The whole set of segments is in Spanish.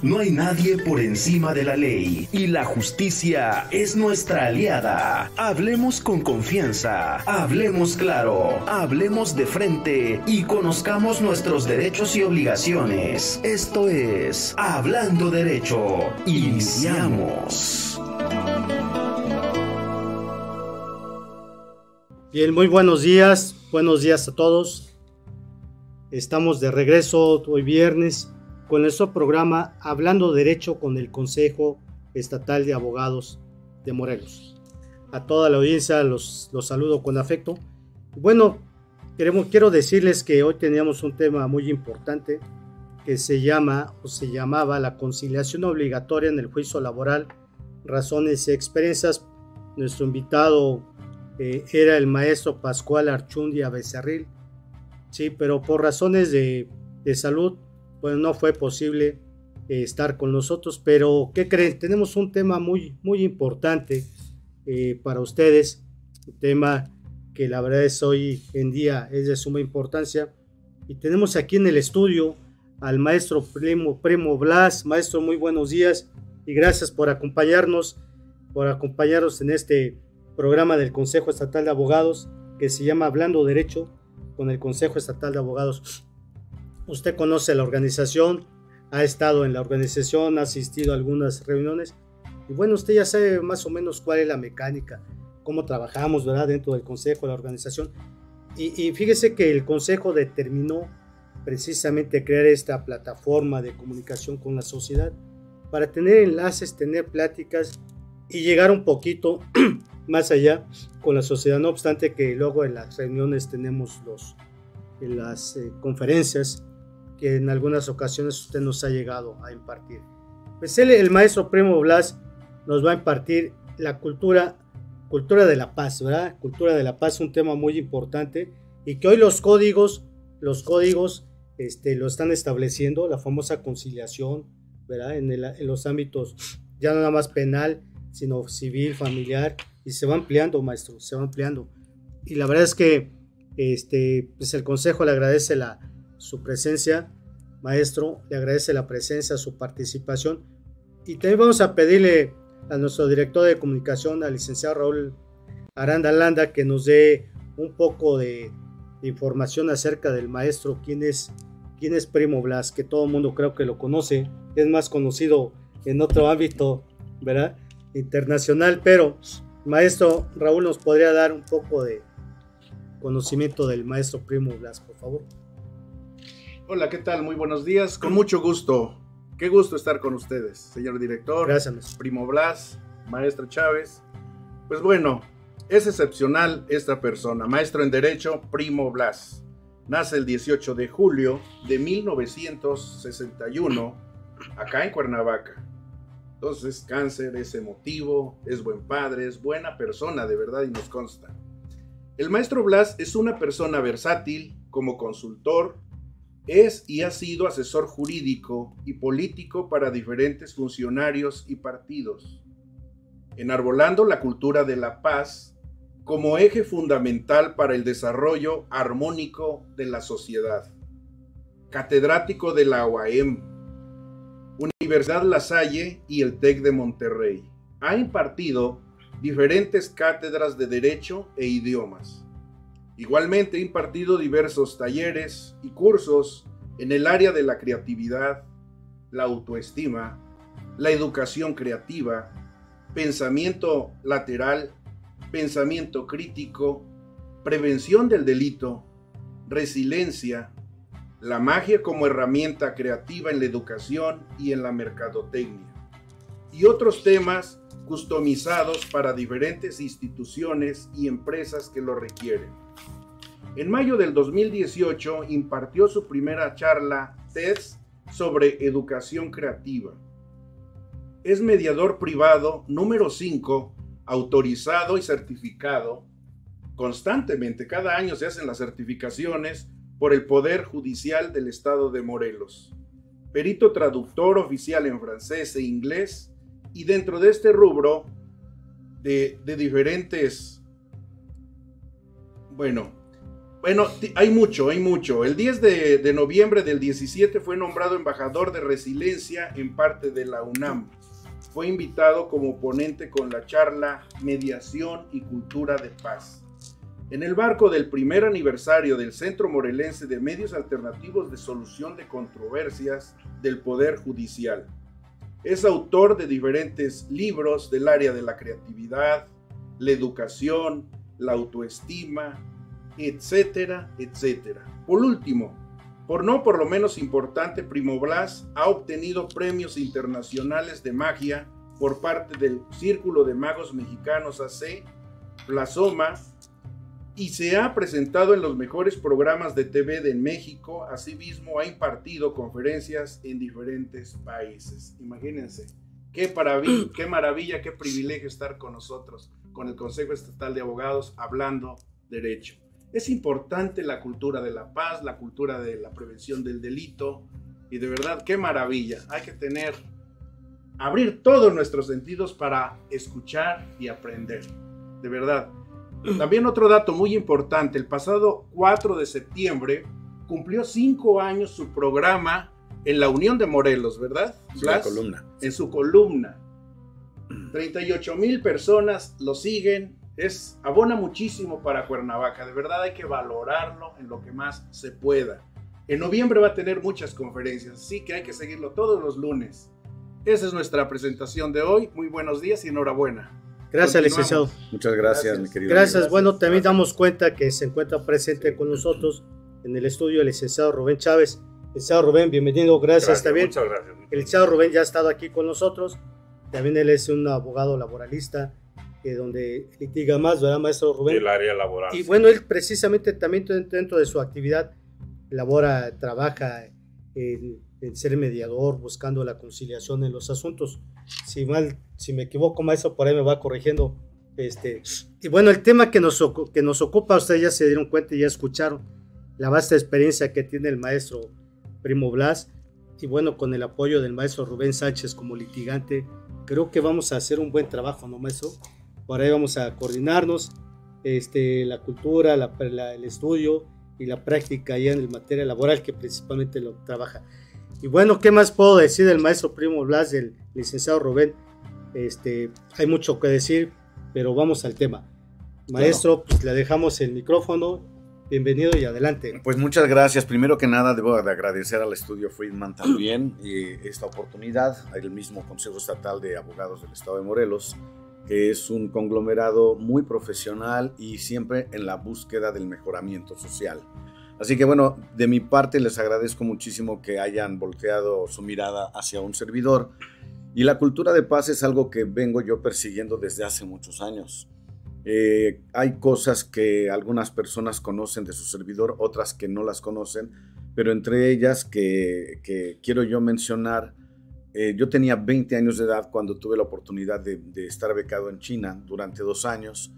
No hay nadie por encima de la ley y la justicia es nuestra aliada. Hablemos con confianza, hablemos claro, hablemos de frente y conozcamos nuestros derechos y obligaciones. Esto es Hablando Derecho. Iniciamos. Bien, muy buenos días, buenos días a todos. Estamos de regreso hoy viernes con nuestro programa Hablando Derecho con el Consejo Estatal de Abogados de Morelos. A toda la audiencia los, los saludo con afecto. Bueno, queremos, quiero decirles que hoy teníamos un tema muy importante que se llama o se llamaba la conciliación obligatoria en el juicio laboral, razones y experiencias. Nuestro invitado eh, era el maestro Pascual Archundia Becerril, sí, pero por razones de, de salud pues no fue posible eh, estar con nosotros, pero ¿qué creen? Tenemos un tema muy, muy importante eh, para ustedes, un tema que la verdad es hoy en día es de suma importancia. Y tenemos aquí en el estudio al maestro Primo, Primo Blas. Maestro, muy buenos días y gracias por acompañarnos, por acompañarnos en este programa del Consejo Estatal de Abogados que se llama Hablando Derecho con el Consejo Estatal de Abogados. Usted conoce la organización, ha estado en la organización, ha asistido a algunas reuniones y bueno, usted ya sabe más o menos cuál es la mecánica, cómo trabajamos, ¿verdad? Dentro del consejo, la organización. Y, fíjese que el consejo determinó precisamente crear esta plataforma de comunicación con la sociedad para tener enlaces, tener pláticas y llegar un poquito más allá con la sociedad. No obstante que luego en las reuniones tenemos los, en las eh, conferencias que en algunas ocasiones usted nos ha llegado a impartir. Pues él, el maestro Primo Blas nos va a impartir la cultura, cultura de la paz, ¿verdad? Cultura de la paz, un tema muy importante y que hoy los códigos, los códigos este, lo están estableciendo, la famosa conciliación, ¿verdad? En, en los ámbitos ya no nada más penal, sino civil, familiar, y se va ampliando, maestro, se va ampliando. Y la verdad es que este, pues el Consejo le agradece la, su presencia, maestro, le agradece la presencia, su participación. Y también vamos a pedirle a nuestro director de comunicación, al licenciado Raúl Aranda Landa, que nos dé un poco de, información acerca del maestro, quién es, quién es Primo Blas, que todo el mundo creo que lo conoce, es más conocido en otro ámbito, ¿verdad? Internacional, pero maestro Raúl nos podría dar un poco de conocimiento del maestro Primo Blas, por favor. Hola, ¿qué tal? Muy buenos días. Con mucho gusto. Qué gusto estar con ustedes, señor director. Gracias. Primo Blas, maestro Chávez. Pues bueno, es excepcional esta persona. Maestro en Derecho, Primo Blas. Nace el 18 de julio de 1961, acá en Cuernavaca. Entonces, cáncer, es emotivo, es buen padre, es buena persona, de verdad, y nos consta. El maestro Blas es una persona versátil como consultor, es y ha sido asesor jurídico y político para diferentes funcionarios y partidos, enarbolando la cultura de la paz como eje fundamental para el desarrollo armónico de la sociedad. Catedrático de la OAM, Universidad La Salle y el TEC de Monterrey. Ha impartido diferentes cátedras de Derecho e idiomas Igualmente he impartido diversos talleres y cursos en el área de la creatividad, la autoestima, la educación creativa, pensamiento lateral, pensamiento crítico, prevención del delito, resiliencia, la magia como herramienta creativa en la educación y en la mercadotecnia, y otros temas customizados para diferentes instituciones y empresas que lo requieren. En mayo del 2018 impartió su primera charla TED sobre educación creativa. Es mediador privado número 5, autorizado y certificado. Constantemente, cada año se hacen las certificaciones por el Poder Judicial del Estado de Morelos. Perito traductor oficial en francés e inglés y dentro de este rubro de diferentes, bueno, Bueno, hay mucho, hay mucho. El 10 de, noviembre del 17 fue nombrado embajador de resiliencia en parte de la UNAM. Fue invitado como ponente con la charla Mediación y Cultura de Paz. En el marco del primer aniversario del Centro Morelense de Medios Alternativos de Solución de Controversias del Poder Judicial. Es autor de diferentes libros del área de la creatividad, la educación, la autoestima, etcétera, etcétera. Por último, por no por lo menos importante, Primo Blas ha obtenido premios internacionales de magia por parte del Círculo de Magos Mexicanos AC, Plasoma, y se ha presentado en los mejores programas de TV de México, asimismo ha impartido conferencias en diferentes países. Imagínense, qué maravilla, qué maravilla, qué privilegio estar con nosotros, con el Consejo Estatal de Abogados, hablando derecho. Es importante la cultura de la paz, la cultura de la prevención del delito, y de verdad, qué maravilla. Hay que tener, abrir todos nuestros sentidos para escuchar y aprender. De verdad, también otro dato muy importante, el pasado 4 de septiembre cumplió cinco años su programa en la Unión de Morelos, ¿verdad? En la columna. En su columna. 38 mil personas lo siguen, es abona muchísimo para Cuernavaca, de verdad hay que valorarlo en lo que más se pueda. En noviembre va a tener muchas conferencias, así que hay que seguirlo todos los lunes. Esa es nuestra presentación de hoy. Muy buenos días y enhorabuena. Gracias, licenciado. Muchas gracias, mi querido. Gracias. Bueno, también damos cuenta que se encuentra presente con nosotros en el estudio el licenciado Rubén Chávez. Licenciado Rubén, bienvenido. Gracias, también. Muchas gracias. El licenciado Rubén ya ha estado aquí con nosotros. También él es un abogado laboralista que donde litiga más, ¿verdad, maestro Rubén? El área laboral. Y bueno, él precisamente también dentro de su actividad labora, trabaja en en ser mediador, buscando la conciliación en los asuntos. Si mal, si me equivoco, maestro, por ahí me va corrigiendo. Este, y bueno, el tema que nos, que nos ocupa, ustedes ya se dieron cuenta y ya escucharon la vasta experiencia que tiene el maestro Primo Blas. Y bueno, con el apoyo del maestro Rubén Sánchez como litigante, creo que vamos a hacer un buen trabajo, ¿no, maestro? Por ahí vamos a coordinarnos, este, la cultura, el estudio y la práctica ya en el materia laboral que principalmente lo trabaja. Y bueno, ¿qué más puedo decir del maestro Primo Blas, del licenciado Rubén? Este, hay mucho que decir, pero vamos al tema. Maestro, pues le dejamos el micrófono. Bienvenido y adelante. Pues muchas gracias. Primero que nada, debo de agradecer al estudio Friedman también eh, esta oportunidad, el mismo Consejo Estatal de Abogados del Estado de Morelos, que es un conglomerado muy profesional y siempre en la búsqueda del mejoramiento social. Así que bueno, de mi parte les agradezco muchísimo que hayan volteado su mirada hacia un servidor. Y la cultura de paz es algo que vengo yo persiguiendo desde hace muchos años. Eh, hay cosas que algunas personas conocen de su servidor, otras que no las conocen, pero entre ellas que, quiero yo mencionar, eh, yo tenía 20 años de edad cuando tuve la oportunidad de, estar becado en China durante dos años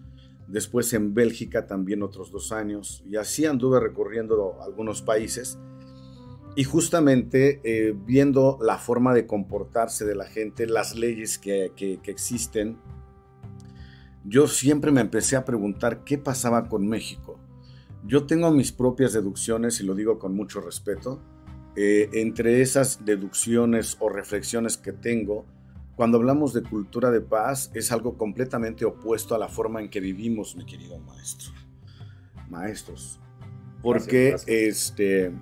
después en Bélgica también otros dos años, y así anduve recorriendo algunos países. Y justamente eh, viendo la forma de comportarse de la gente, las leyes que, existen, yo siempre me empecé a preguntar qué pasaba con México. Yo tengo mis propias deducciones y lo digo con mucho respeto. Eh, entre esas deducciones o reflexiones que tengo, cuando hablamos de cultura de paz, es algo completamente opuesto a la forma en que vivimos, mi querido maestro. Maestros. Porque este,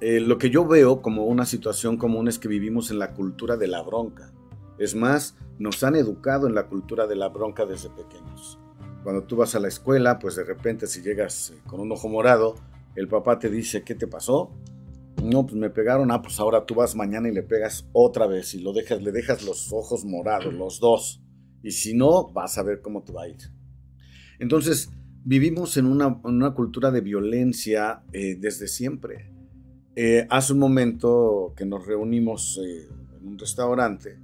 eh, lo que yo veo como una situación común es que vivimos en la cultura de la bronca. Es más, nos han educado en la cultura de la bronca desde pequeños. Cuando tú vas a la escuela, pues de repente si llegas eh, con un ojo morado, el papá te dice, ¿qué te pasó? No, pues me pegaron. Ah, pues ahora tú vas mañana y le pegas otra vez y lo dejas, le dejas los ojos morados, los dos. Y si no, vas a ver cómo te va a ir. Entonces, vivimos en una, cultura de violencia eh, desde siempre. Eh, hace un momento que nos reunimos eh, en un restaurante,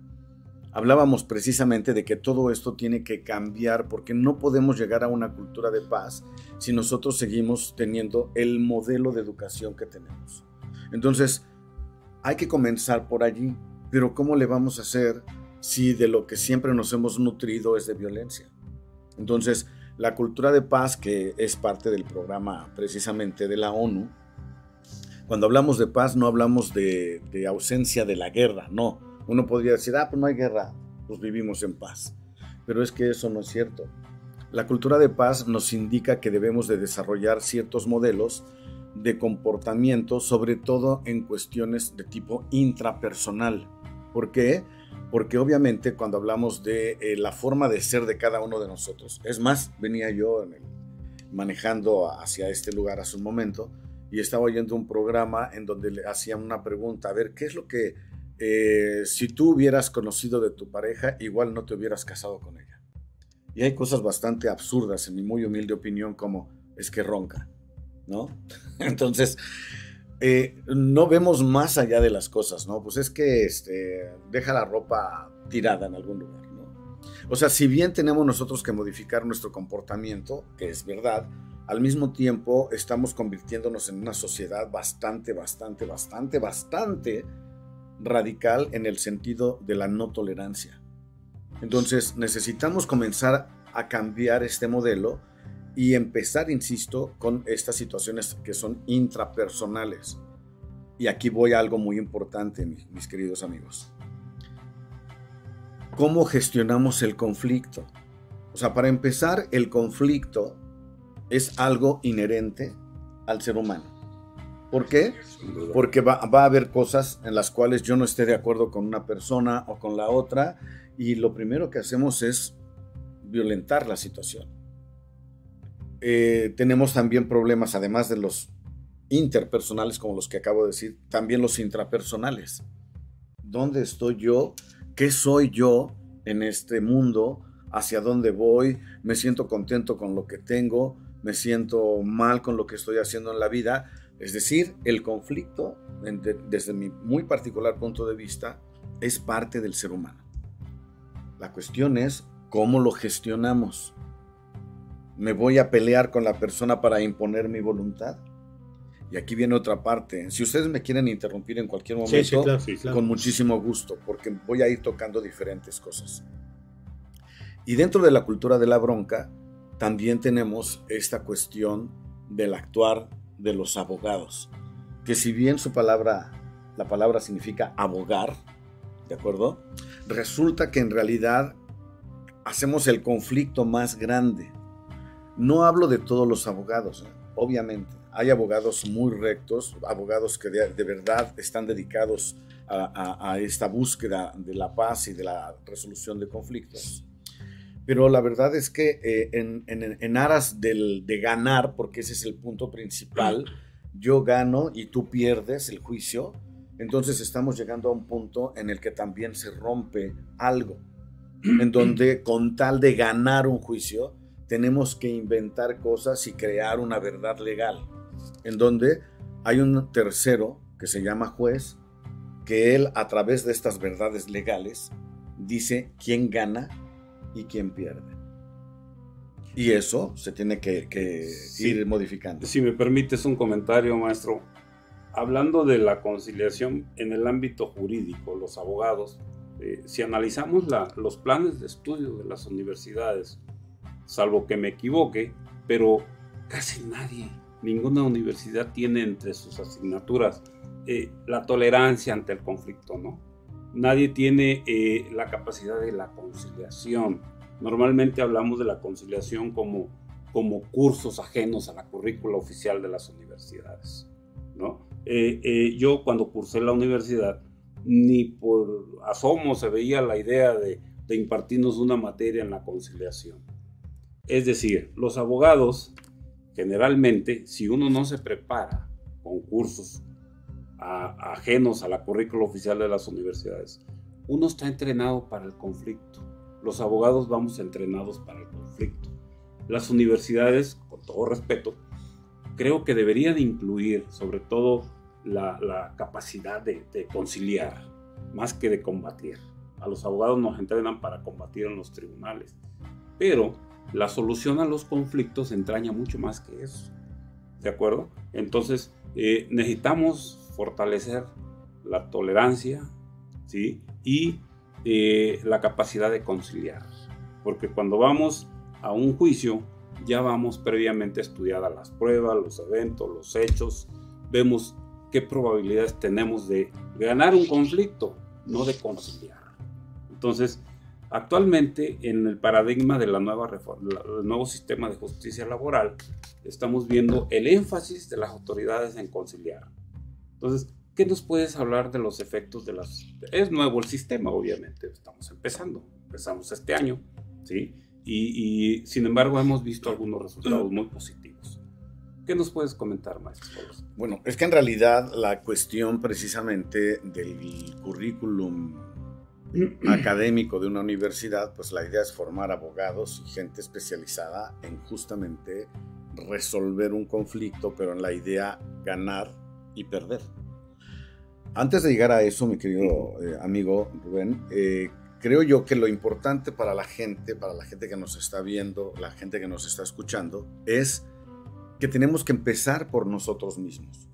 hablábamos precisamente de que todo esto tiene que cambiar porque no podemos llegar a una cultura de paz si nosotros seguimos teniendo el modelo de educación que tenemos. Entonces, hay que comenzar por allí, pero ¿cómo le vamos a hacer si de lo que siempre nos hemos nutrido es de violencia? Entonces, La cultura de paz, que es parte del programa precisamente de la ONU, cuando hablamos de paz no hablamos de, ausencia de la guerra, no. Uno podría decir, ah, pues no hay guerra, pues vivimos en paz. Pero es que eso no es cierto. La cultura de paz nos indica que debemos de desarrollar ciertos modelos de comportamiento, sobre todo en cuestiones de tipo intrapersonal. ¿Por qué? Porque obviamente cuando hablamos de eh, la forma de ser de cada uno de nosotros, es más, venía yo manejando hacia este lugar hace un momento y estaba oyendo un programa en donde le hacían una pregunta, a ver, ¿qué es lo que eh, si tú hubieras conocido de tu pareja, igual no te hubieras casado con ella? Y hay cosas bastante absurdas, en mi muy humilde opinión, como es que ronca, ¿no? Entonces, eh, no vemos más allá de las cosas, ¿no? Pues es que este, deja la ropa tirada en algún lugar, ¿no? O sea, si bien tenemos nosotros que modificar nuestro comportamiento, que es verdad, al mismo tiempo estamos convirtiéndonos en una sociedad bastante, bastante, bastante, bastante radical en el sentido de la no tolerancia. Entonces necesitamos comenzar a cambiar este modelo y empezar, insisto, con estas situaciones que son intrapersonales. Y aquí voy a algo muy importante, mis, queridos amigos. ¿Cómo gestionamos el conflicto? O sea, para empezar, el conflicto es algo inherente al ser humano. ¿Por qué? Porque va, va, a haber cosas en las cuales yo no esté de acuerdo con una persona o con la otra y lo primero que hacemos es violentar la situación. Eh, tenemos también problemas, además de los interpersonales, como los que acabo de decir, también los intrapersonales. ¿Dónde estoy yo? ¿Qué soy yo en este mundo? ¿Hacia dónde voy? ¿Me siento contento con lo que tengo? ¿Me siento mal con lo que estoy haciendo en la vida? Es decir, el conflicto, desde mi muy particular punto de vista, es parte del ser humano. La cuestión es cómo lo gestionamos. ¿Me voy a pelear con la persona para imponer mi voluntad? Y aquí viene otra parte. Si ustedes me quieren interrumpir en cualquier momento, con muchísimo gusto, porque voy a ir tocando diferentes cosas. Y dentro de la cultura de la bronca, también tenemos esta cuestión del actuar de los abogados, que si bien su palabra, la palabra significa abogar, ¿de acuerdo? Resulta que en realidad hacemos el conflicto más grande. No hablo de todos los abogados, obviamente. Hay abogados muy rectos, abogados que de, verdad están dedicados a, esta búsqueda de la paz y de la resolución de conflictos. Pero la verdad es que eh, en, aras del, de ganar, porque ese es el punto principal, yo gano y tú pierdes el juicio, entonces estamos llegando a un punto en el que también se rompe algo, en donde con tal de ganar un juicio, tenemos que inventar cosas y crear una verdad legal, en donde hay un tercero que se llama juez, que él a través de estas verdades legales dice quién gana y quién pierde. Y eso se tiene que, ir modificando. Si me permites un comentario, maestro, hablando de la conciliación en el ámbito jurídico, los abogados, eh, si analizamos los planes de estudio de las universidades, salvo que me equivoque, pero casi nadie, ninguna universidad tiene entre sus asignaturas eh, la tolerancia ante el conflicto, ¿no? Nadie tiene eh, la capacidad de la conciliación. Normalmente hablamos de la conciliación como, como cursos ajenos a la currícula oficial de las universidades, ¿no? Eh, yo cuando cursé la universidad, ni por asomo se veía la idea de, impartirnos una materia en la conciliación. Es decir, los abogados, generalmente, si uno no se prepara con cursos ajenos a la currícula oficial de las universidades, uno está entrenado para el conflicto. Los abogados vamos entrenados para el conflicto. Las universidades, con todo respeto, creo que debería de incluir sobre todo la, capacidad de, conciliar, más que de combatir. A los abogados nos entrenan para combatir en los tribunales, pero la solución a los conflictos entraña mucho más que eso. ¿De acuerdo? Entonces, eh, necesitamos fortalecer la tolerancia ¿sí? y eh, la capacidad de conciliar. Porque cuando vamos a un juicio, ya vamos previamente estudiadas las pruebas, los eventos, los hechos, vemos qué probabilidades tenemos de ganar un conflicto, no de conciliar. Entonces, actualmente en el paradigma de la nueva reforma, el nuevo sistema de justicia laboral, estamos viendo el énfasis de las autoridades en conciliar. Entonces, ¿qué nos puedes hablar de los efectos de las... Es nuevo el sistema, obviamente, estamos empezando, empezamos este año, ¿sí? Y, sin embargo hemos visto algunos resultados muy positivos. ¿Qué nos puedes comentar, maestro? Bueno, es que en realidad la cuestión precisamente del currículum académico de una universidad, pues la idea es formar abogados y gente especializada en justamente resolver un conflicto, pero en la idea ganar y perder. Antes de llegar a eso, mi querido eh, amigo Rubén, eh, creo yo que lo importante para la gente, para la gente que nos está viendo, la gente que nos está escuchando, es que tenemos que empezar por nosotros mismos.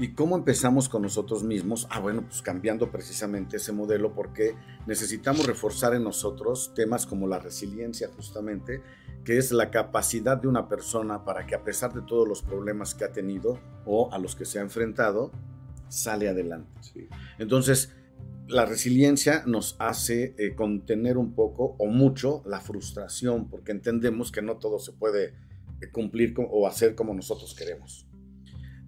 ¿Y cómo empezamos con nosotros mismos? Ah, bueno, pues cambiando precisamente ese modelo porque necesitamos reforzar en nosotros temas como la resiliencia justamente, que es la capacidad de una persona para que a pesar de todos los problemas que ha tenido o a los que se ha enfrentado, sale adelante. Entonces, la resiliencia nos hace eh, contener un poco o mucho la frustración, porque entendemos que no todo se puede eh, cumplir o hacer como nosotros queremos.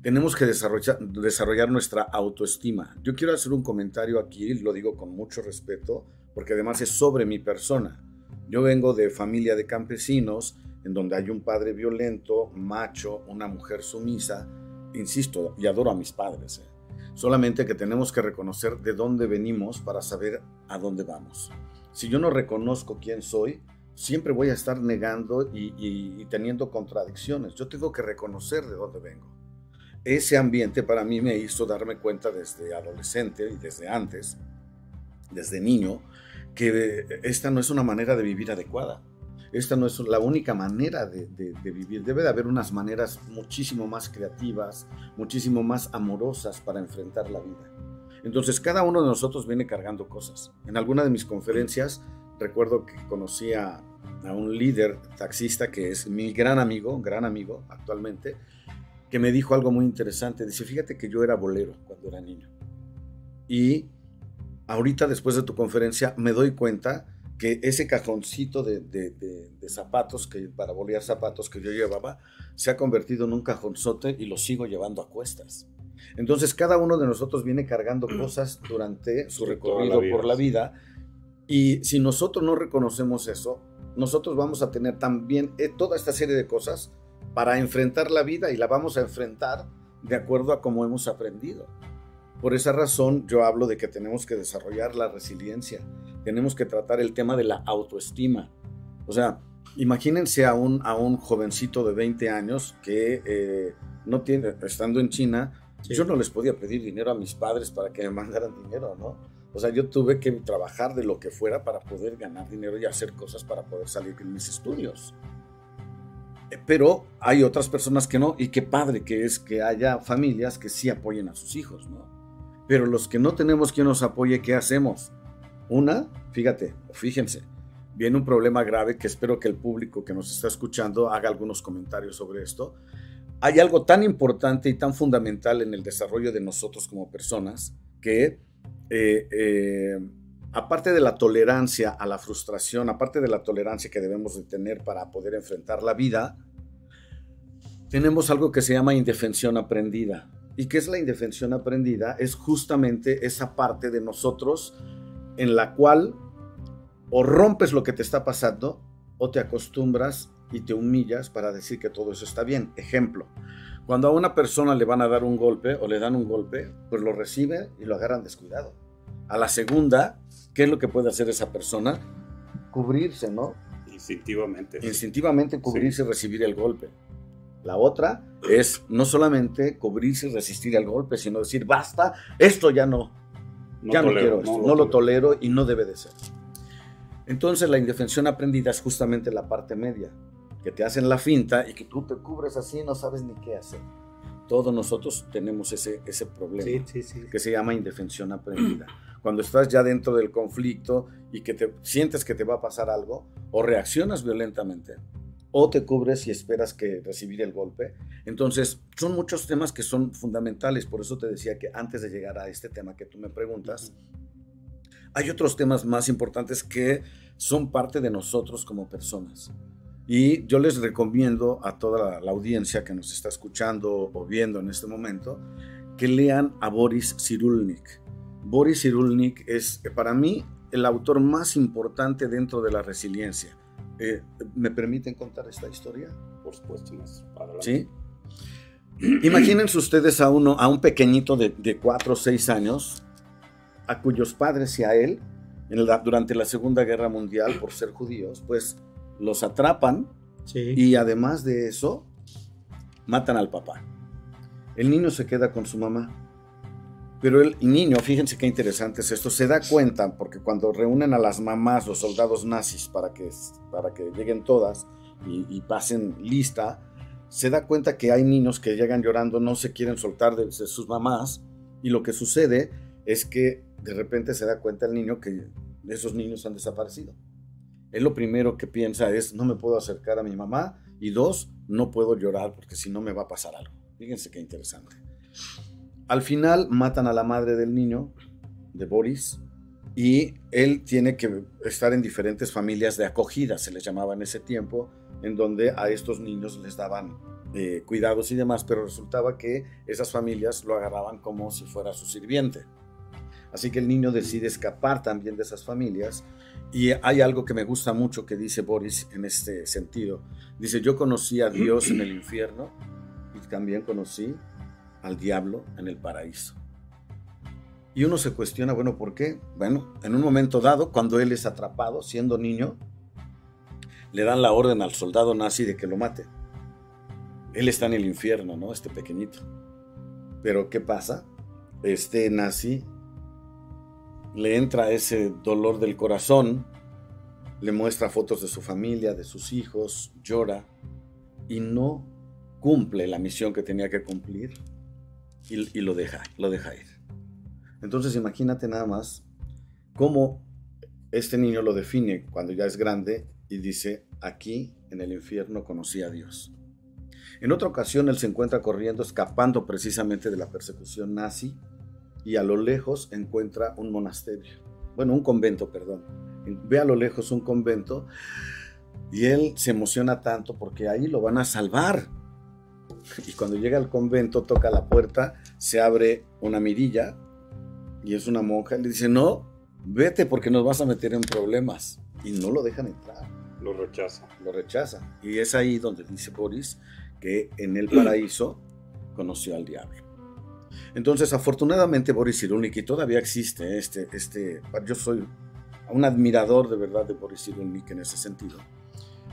Tenemos que desarrollar, desarrollar nuestra autoestima. Yo quiero hacer un comentario aquí, lo digo con mucho respeto, porque además es sobre mi persona. Yo vengo de familia de campesinos, en donde hay un padre violento, macho, una mujer sumisa, insisto, y adoro a mis padres. ¿eh? Solamente que tenemos que reconocer de dónde venimos para saber a dónde vamos. Si yo no reconozco quién soy, siempre voy a estar negando y, teniendo contradicciones. Yo tengo que reconocer de dónde vengo. Ese ambiente para mí me hizo darme cuenta desde adolescente y desde antes, desde niño, que esta no es una manera de vivir adecuada esta no es la única manera de, vivir. Debe de haber unas maneras muchísimo más creativas, muchísimo más amorosas para enfrentar la vida. Entonces, cada uno de nosotros viene cargando cosas. En alguna de mis conferencias, recuerdo que conocí a, a un líder taxista que es mi gran amigo, gran amigo actualmente, que me dijo algo muy interesante. Dice, fíjate que yo era bolero cuando era niño. Y ahorita, después de tu conferencia, me doy cuenta que ese cajoncito de, zapatos, que, para bolear zapatos que yo llevaba, se ha convertido en un cajonzote y lo sigo llevando a cuestas. Entonces cada uno de nosotros viene cargando cosas durante su recorrido por la vida y si nosotros no reconocemos eso, nosotros vamos a tener también eh, toda esta serie de cosas para enfrentar la vida y la vamos a enfrentar de acuerdo a cómo hemos aprendido. Por esa razón yo hablo de que tenemos que desarrollar la resiliencia, tenemos que tratar el tema de la autoestima. O sea, imagínense a un, a un jovencito de 20 años que eh, no tiene, estando en China, yo no les podía pedir dinero a mis padres para que me mandaran dinero, ¿no? O sea, yo tuve que trabajar de lo que fuera para poder ganar dinero y hacer cosas para poder salir en mis estudios. Pero hay otras personas que no, y qué padre que es que haya familias que sí apoyen a sus hijos, ¿no? Pero los que no tenemos quien nos apoye, ¿qué hacemos? Una, fíjate, fíjense, viene un problema grave que espero que el público que nos está escuchando haga algunos comentarios sobre esto. Hay algo tan importante y tan fundamental en el desarrollo de nosotros como personas que, eh, eh, aparte de la tolerancia a la frustración, aparte de la tolerancia que debemos de tener para poder enfrentar la vida, tenemos algo que se llama indefensión aprendida. ¿Y qué es la indefensión aprendida? Es justamente esa parte de nosotros en la cual o rompes lo que te está pasando o te acostumbras y te humillas para decir que todo eso está bien. Ejemplo, cuando a una persona le van a dar un golpe o le dan un golpe, pues lo recibe y lo agarran descuidado. A la segunda, ¿qué es lo que puede hacer esa persona? Cubrirse, ¿no? Instintivamente. Instintivamente cubrirse y recibir el golpe. La otra es no solamente cubrirse y resistir al golpe, sino decir, basta, esto ya no, ya no quiero esto, no, lo, tolero y no debe de ser. Entonces la indefensión aprendida es justamente la parte media, que te hacen la finta y que tú te cubres así y no sabes ni qué hacer. Todos nosotros tenemos ese, ese problema que se llama indefensión aprendida. Cuando estás ya dentro del conflicto y que te sientes que te va a pasar algo, o reaccionas violentamente, o te cubres y esperas que recibir el golpe. Entonces, son muchos temas que son fundamentales, por eso te decía que antes de llegar a este tema que tú me preguntas, hay otros temas más importantes que son parte de nosotros como personas. Y yo les recomiendo a toda la, audiencia que nos está escuchando o viendo en este momento que lean a Boris Cyrulnik. Boris Cyrulnik es eh, para mí el autor más importante dentro de la resiliencia. Eh, ¿Me permiten contar esta historia? Por supuesto, más. Sí. Imagínense ustedes a uno, a un pequeñito de, de 4 o 6 años, a cuyos padres y a él, durante la Segunda Guerra Mundial, por ser judíos, pues los atrapan y además de eso, matan al papá. El niño se queda con su mamá. Pero el niño, fíjense qué interesante es esto, se da cuenta, porque cuando reúnen a las mamás, los soldados nazis, para que, para que lleguen todas y, pasen lista, se da cuenta que hay niños que llegan llorando, no se quieren soltar de, de sus mamás, y lo que sucede es que de repente se da cuenta el niño que esos niños han desaparecido. Él lo primero que piensa es, no me puedo acercar a mi mamá, y dos, no puedo llorar porque si no me va a pasar algo. Fíjense qué interesante. Al final matan a la madre del niño, de Boris, y él tiene que estar en diferentes familias de acogida, se les llamaba en ese tiempo, en donde a estos niños les daban eh, cuidados y demás, pero resultaba que esas familias lo agarraban como si fuera su sirviente. Así que el niño decide escapar también de esas familias. Y hay algo que me gusta mucho que dice Boris en este sentido. Dice, yo conocí a Dios en el infierno y también conocí al diablo en el paraíso. Y uno se cuestiona, bueno, ¿por qué? Bueno, en un momento dado, cuando él es atrapado, siendo niño, le dan la orden al soldado nazi de que lo mate. Él está en el infierno, ¿no? Este pequeñito. Pero ¿qué pasa? Este nazi le entra ese dolor del corazón, le muestra fotos de su familia, de sus hijos, llora y no cumple la misión que tenía que cumplir y, lo, deja, lo deja ir. Entonces imagínate nada más cómo este niño lo define cuando ya es grande y dice, aquí en el infierno conocí a Dios. En otra ocasión él se encuentra corriendo, escapando precisamente de la persecución nazi y a lo lejos encuentra un monasterio, bueno, un convento, perdón. Ve a lo lejos un convento y él se emociona tanto porque ahí lo van a salvar. Y cuando llega al convento, toca la puerta, se abre una mirilla y es una monja. Y le dice, no, vete porque nos vas a meter en problemas. Y no lo dejan entrar. Lo rechaza. Lo rechaza. Y es ahí donde dice Boris que en el paraíso conoció al diablo. Entonces, afortunadamente, Boris Cyrulnik, y todavía existe este, este, yo soy un admirador de verdad de Boris Cyrulnik en ese sentido,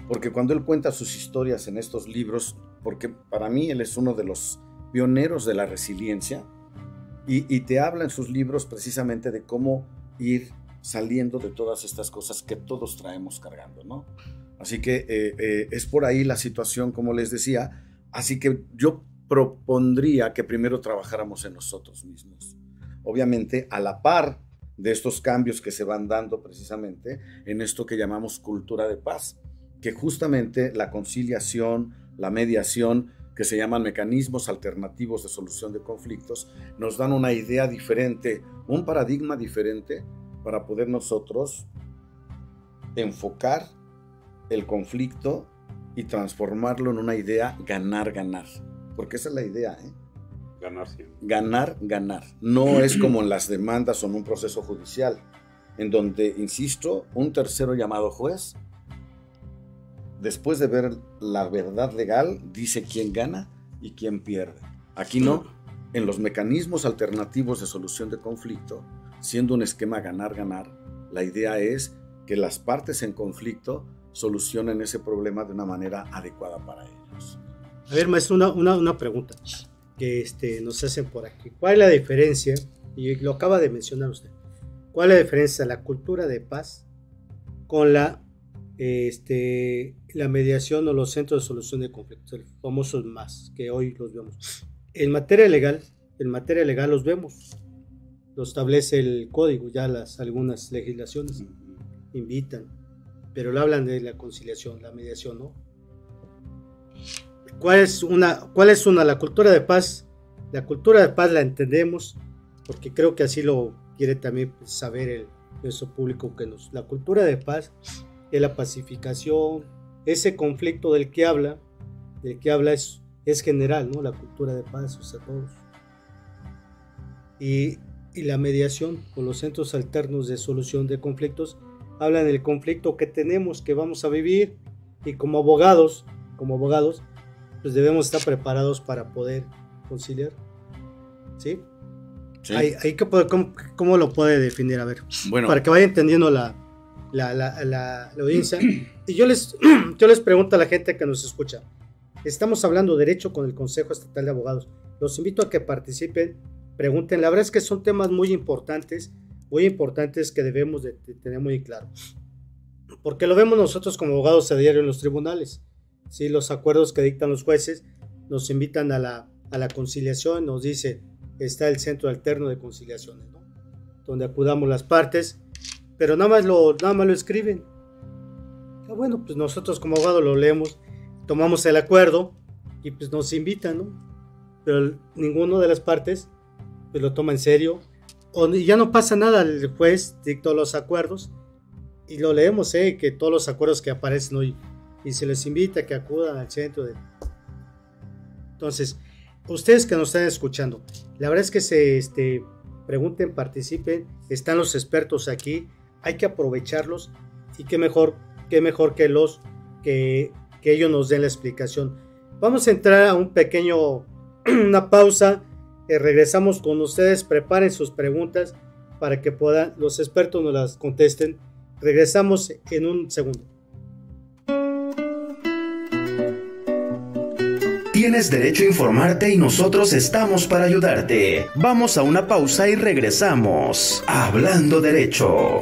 porque cuando él cuenta sus historias en estos libros, porque para mí él es uno de los pioneros de la resiliencia, y, te habla en sus libros precisamente de cómo ir saliendo de todas estas cosas que todos traemos cargando, ¿no? Así que eh, eh, es por ahí la situación, como les decía. Así que yo propondría que primero trabajáramos en nosotros mismos. Obviamente, a la par de estos cambios que se van dando precisamente en esto que llamamos cultura de paz, que justamente la conciliación, la mediación, que se llaman mecanismos alternativos de solución de conflictos, nos dan una idea diferente, un paradigma diferente para poder nosotros enfocar el conflicto y transformarlo en una idea ganar-ganar porque esa es la idea. ¿eh? Ganar siempre. Ganar, ganar. No es como en las demandas o en un proceso judicial, en donde, insisto, un tercero llamado juez, después de ver la verdad legal, dice quién gana y quién pierde. Aquí no. En los mecanismos alternativos de solución de conflicto, siendo un esquema ganar-ganar, la idea es que las partes en conflicto solucionen ese problema de una manera adecuada para ellos. A ver, maestro, una, una, pregunta que este, nos hacen por aquí. ¿Cuál es la diferencia? Y lo acaba de mencionar usted. ¿Cuál es la diferencia de la cultura de paz con la, este, la mediación o los centros de solución de conflictos, los famosos más, que hoy los vemos? En materia legal, en materia legal los vemos. Lo establece el código, ya las algunas legislaciones invitan, pero lo hablan de la conciliación, la mediación, ¿no? ¿Cuál es una? ¿Cuál es una? La cultura de paz. La cultura de paz la entendemos porque creo que así lo quiere también saber el nuestro público que nos. La cultura de paz es la pacificación, ese conflicto del que habla, del que habla es, es general, ¿no? La cultura de paz, o sea, todos. Y, y la mediación con los centros alternos de solución de conflictos hablan del conflicto que tenemos, que vamos a vivir y como abogados, como abogados, pues debemos estar preparados para poder conciliar. ¿Sí? sí. Hay, hay que poder, ¿cómo, ¿cómo, lo puede definir? A ver, bueno. para que vaya entendiendo la, la, la, la, la audiencia. Y yo les, yo les pregunto a la gente que nos escucha, estamos hablando derecho con el Consejo Estatal de Abogados. Los invito a que participen, pregunten. La verdad es que son temas muy importantes, muy importantes que debemos de, tener muy claro. Porque lo vemos nosotros como abogados a diario en los tribunales. ¿sí? Los acuerdos que dictan los jueces nos invitan a la, a la conciliación, nos dice, está el centro alterno de conciliaciones, donde acudamos las partes, pero nada más lo, nada más lo escriben. Ah, bueno, pues nosotros como abogados lo leemos, tomamos el acuerdo y pues nos invitan, ¿no? Pero ninguno de las partes pues lo toma en serio, o ya no pasa nada, el juez dictó los acuerdos y lo leemos, ¿eh? que todos los acuerdos que aparecen hoy y se les invita a que acudan al centro de... Entonces, ustedes que nos están escuchando, la verdad es que se este, pregunten, participen, están los expertos aquí, hay que aprovecharlos y qué mejor, qué mejor que los que, que ellos nos den la explicación. Vamos a entrar a un pequeño, una pausa, eh, regresamos con ustedes, preparen sus preguntas para que puedan, los expertos nos las contesten. Regresamos en un segundo. Tienes derecho a informarte y nosotros estamos para ayudarte. Vamos a una pausa y regresamos. Hablando derecho.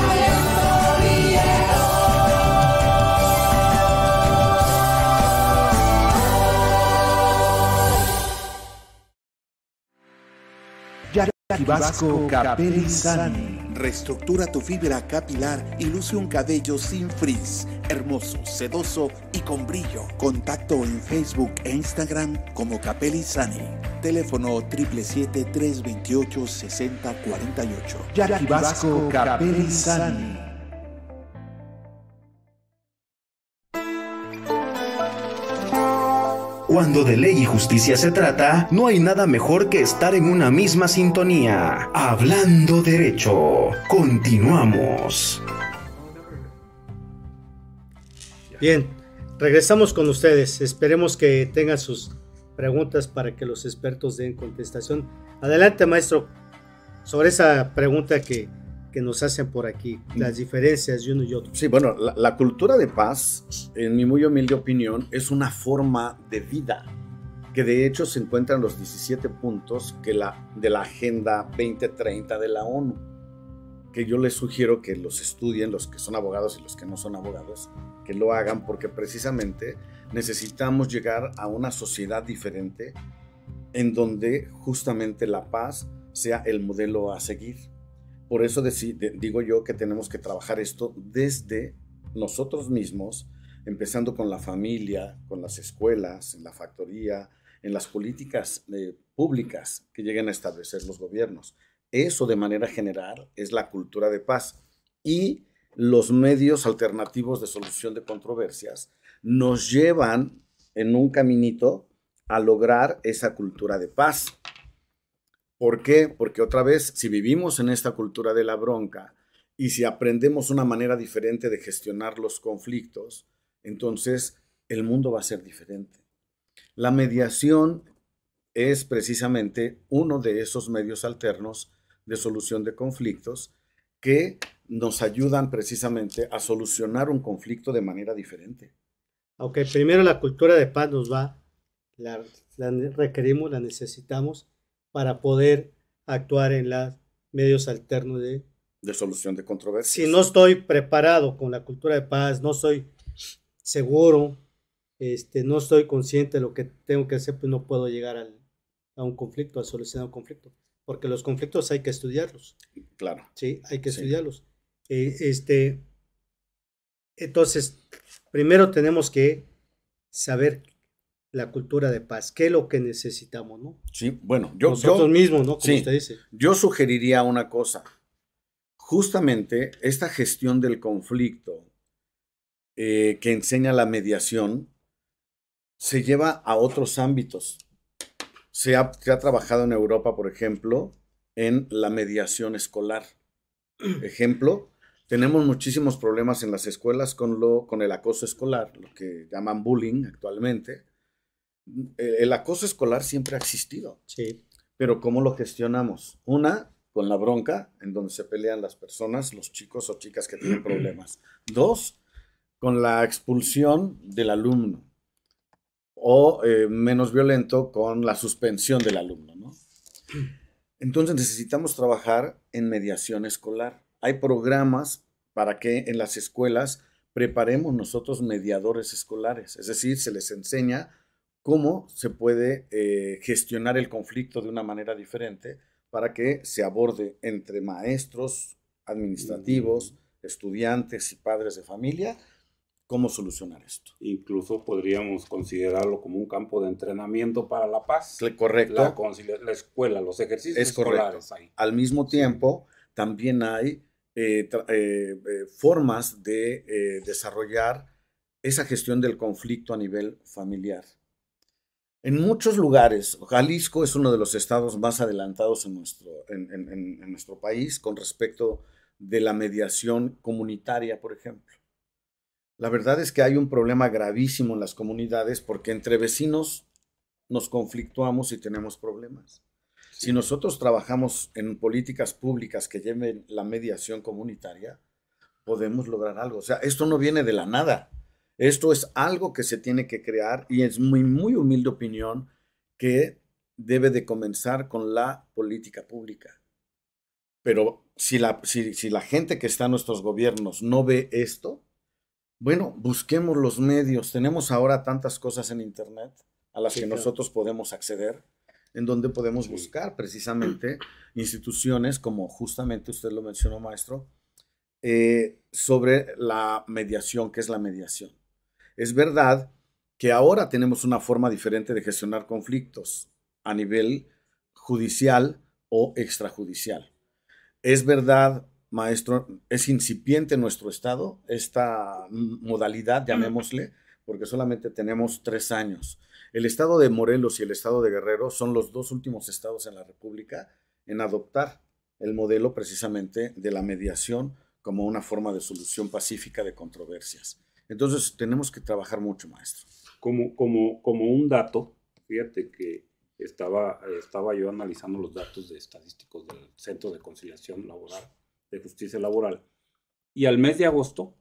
Sani. Reestructura tu fibra capilar y luce un cabello sin frizz, hermoso, sedoso y con brillo. Contacto en Facebook e Instagram como Capelli Sani. Teléfono 777-328-6048. Jackie Vasco Capelli Cuando de ley y justicia se trata, no hay nada mejor que estar en una misma sintonía. Hablando derecho. Continuamos. Bien, regresamos con ustedes. Esperemos que tengan sus preguntas para que los expertos den contestación. Adelante, maestro, sobre esa pregunta que, que nos hacen por aquí, las diferencias de uno y otro. Sí, bueno, la, la, cultura de paz, en mi muy humilde opinión, es una forma de vida que de hecho se encuentra en los 17 puntos que la, de la Agenda 2030 de la ONU, que yo les sugiero que los estudien, los que son abogados y los que no son abogados, que lo hagan porque precisamente necesitamos llegar a una sociedad diferente en donde justamente la paz sea el modelo a seguir. Por eso digo yo que tenemos que trabajar esto desde nosotros mismos, empezando con la familia, con las escuelas, en la factoría, en las políticas eh, públicas que lleguen a establecer los gobiernos. Eso de manera general es la cultura de paz. Y los medios alternativos de solución de controversias nos llevan en un caminito a lograr esa cultura de paz. ¿Por qué? Porque otra vez, si vivimos en esta cultura de la bronca y si aprendemos una manera diferente de gestionar los conflictos, entonces el mundo va a ser diferente. La mediación es precisamente uno de esos medios alternos de solución de conflictos que nos ayudan precisamente a solucionar un conflicto de manera diferente. Ok, primero la cultura de paz nos va, la, requerimos, la necesitamos para poder actuar en los medios alternos de, de solución de controversias. Si no estoy preparado con la cultura de paz, no soy seguro, este, no estoy consciente de lo que tengo que hacer, pues no puedo llegar a un conflicto, a solucionar un conflicto, porque los conflictos hay que estudiarlos. Claro. Sí, hay que estudiarlos. Eh, este, entonces, primero tenemos que saber la cultura de paz, qué es lo que necesitamos, ¿no? Sí, bueno, yo... Nosotros mismos, ¿no? Como usted dice. Yo sugeriría una cosa. Justamente esta gestión del conflicto eh, que enseña la mediación se lleva a otros ámbitos. Se ha, trabajado en Europa, por ejemplo, en la mediación escolar. Ejemplo, tenemos muchísimos problemas en las escuelas con, lo, con el acoso escolar, lo que llaman bullying actualmente. El, acoso escolar siempre ha existido. Sí. Pero ¿cómo lo gestionamos? Una, con la bronca, en donde se pelean las personas, los chicos o chicas que tienen problemas. Dos, con la expulsión del alumno o eh, menos violento con la suspensión del alumno. ¿no? Entonces necesitamos trabajar en mediación escolar. Hay programas para que en las escuelas preparemos nosotros mediadores escolares, es decir, se les enseña cómo se puede eh, gestionar el conflicto de una manera diferente para que se aborde entre maestros, administrativos, estudiantes y padres de familia cómo solucionar esto. Incluso podríamos considerarlo como un campo de entrenamiento para la paz. Correcto. La, escuela, los ejercicios es escolares ahí. Al mismo tiempo, también hay eh, eh, formas de desarrollar esa gestión del conflicto a nivel familiar. En muchos lugares, Jalisco es uno de los estados más adelantados en nuestro, en nuestro país con respecto de la mediación comunitaria, por ejemplo. La verdad es que hay un problema gravísimo en las comunidades porque entre vecinos nos conflictuamos y tenemos problemas. Si nosotros trabajamos en políticas públicas que lleven la mediación comunitaria, podemos lograr algo. O sea, esto no viene de la nada. Esto es algo que se tiene que crear y es muy, muy humilde opinión que debe de comenzar con la política pública. Pero si la, si la gente que está en nuestros gobiernos no ve esto, bueno, busquemos los medios. Tenemos ahora tantas cosas en Internet a las que nosotros podemos acceder, en donde podemos buscar precisamente instituciones como justamente usted lo mencionó, maestro, eh, sobre la mediación, ¿qué es la mediación? Es verdad que ahora tenemos una forma diferente de gestionar conflictos a nivel judicial o extrajudicial. Es verdad maestro, es incipiente en nuestro estado esta modalidad, llamémosle, porque solamente tenemos tres años. El estado de Morelos y el estado de Guerrero son los dos últimos estados en la República en adoptar el modelo precisamente de la mediación como una forma de solución pacífica de controversias. Entonces tenemos que trabajar mucho, maestro. Como, como, como un dato, Fíjate que estaba, estaba yo analizando los datos de estadísticos del Centro de Conciliación Laboral, de Justicia Laboral, y al mes de agosto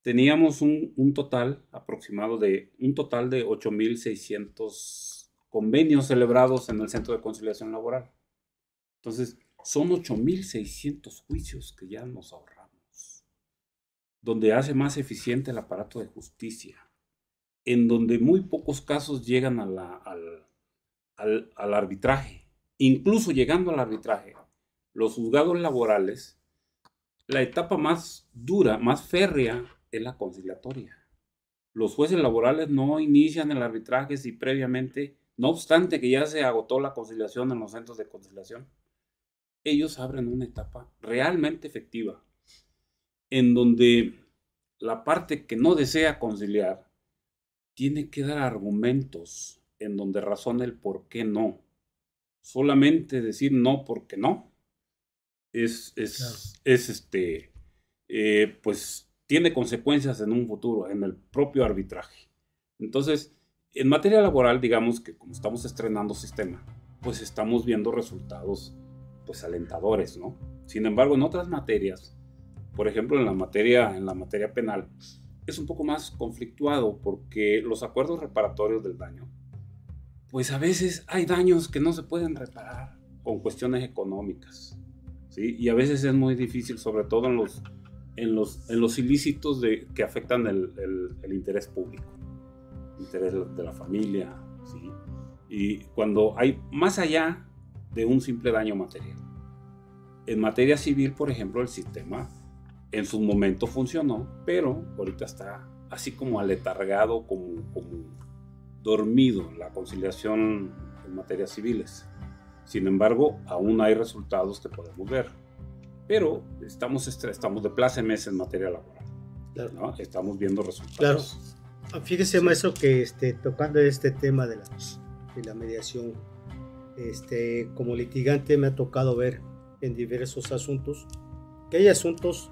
teníamos un, un total aproximado de, un total de 8.600 convenios celebrados en el Centro de Conciliación Laboral. Entonces, son 8.600 juicios que ya nos ahorramos, donde hace más eficiente el aparato de justicia, en donde muy pocos casos llegan al arbitraje. Incluso llegando al arbitraje, los juzgados laborales, la etapa más dura, más férrea, es la conciliatoria. Los jueces laborales no inician el arbitraje si previamente, no obstante que ya se agotó la conciliación en los centros de conciliación, ellos abren una etapa realmente efectiva, en donde la parte que no desea conciliar tiene que dar argumentos en donde razona el por qué no. Solamente decir no porque no es, es, es este, eh, pues tiene consecuencias en un futuro, en el propio arbitraje. Entonces, en materia laboral, digamos que como estamos estrenando sistema, pues estamos viendo resultados pues alentadores, ¿no? Sin embargo, en otras materias, por ejemplo, en la materia, en la materia penal, es un poco más conflictuado porque los acuerdos reparatorios del daño, pues a veces hay daños que no se pueden reparar con cuestiones económicas, ¿sí? Y a veces es muy difícil, sobre todo en los, en los, en los ilícitos de, que afectan el, el, el interés público, el interés de la familia, ¿sí? Y cuando hay más allá de un simple daño material. En materia civil, por ejemplo, el sistema en su momento funcionó, pero ahorita está así como aletargado, como, como dormido la conciliación en materias civiles. Sin embargo, aún hay resultados que podemos ver. Pero estamos, estamos de plácemes en materia laboral. Claro. ¿no? Estamos viendo Claro. resultados. Fíjese, maestro, que este, tocando este tema de la, de la mediación, este, como litigante me ha tocado ver en diversos asuntos que hay asuntos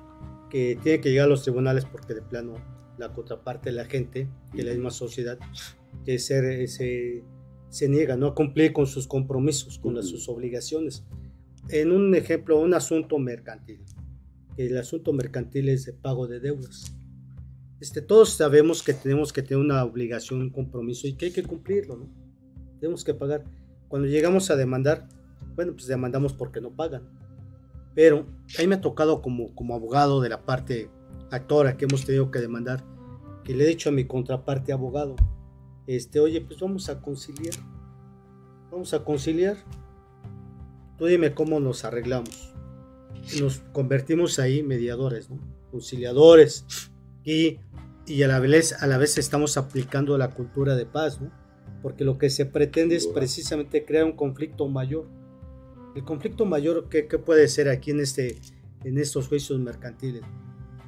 que tienen que llegar a los tribunales porque de plano la contraparte de la gente de la misma sociedad que se, se, se niega ¿no? a cumplir con sus compromisos, con las- sus obligaciones. En un ejemplo, un asunto mercantil. El asunto mercantil es de pago de deudas. Este, todos sabemos que tenemos que tener una obligación, un compromiso y que hay que cumplirlo, ¿no? Tenemos que pagar. Cuando llegamos a demandar, bueno, pues demandamos porque no pagan. Pero a mí me ha tocado como, como abogado de la parte actora que hemos tenido que demandar, que le he dicho a mi contraparte abogado, este, oye, pues vamos a conciliar. Vamos a conciliar. Tú dime cómo nos arreglamos. Nos convertimos ahí mediadores, ¿no? Conciliadores. Y, y a, la vez, a la vez estamos aplicando la cultura de paz, ¿no? Porque lo que se pretende es precisamente crear un conflicto mayor. El conflicto mayor, ¿qué, qué puede ser aquí en, este, en estos juicios mercantiles?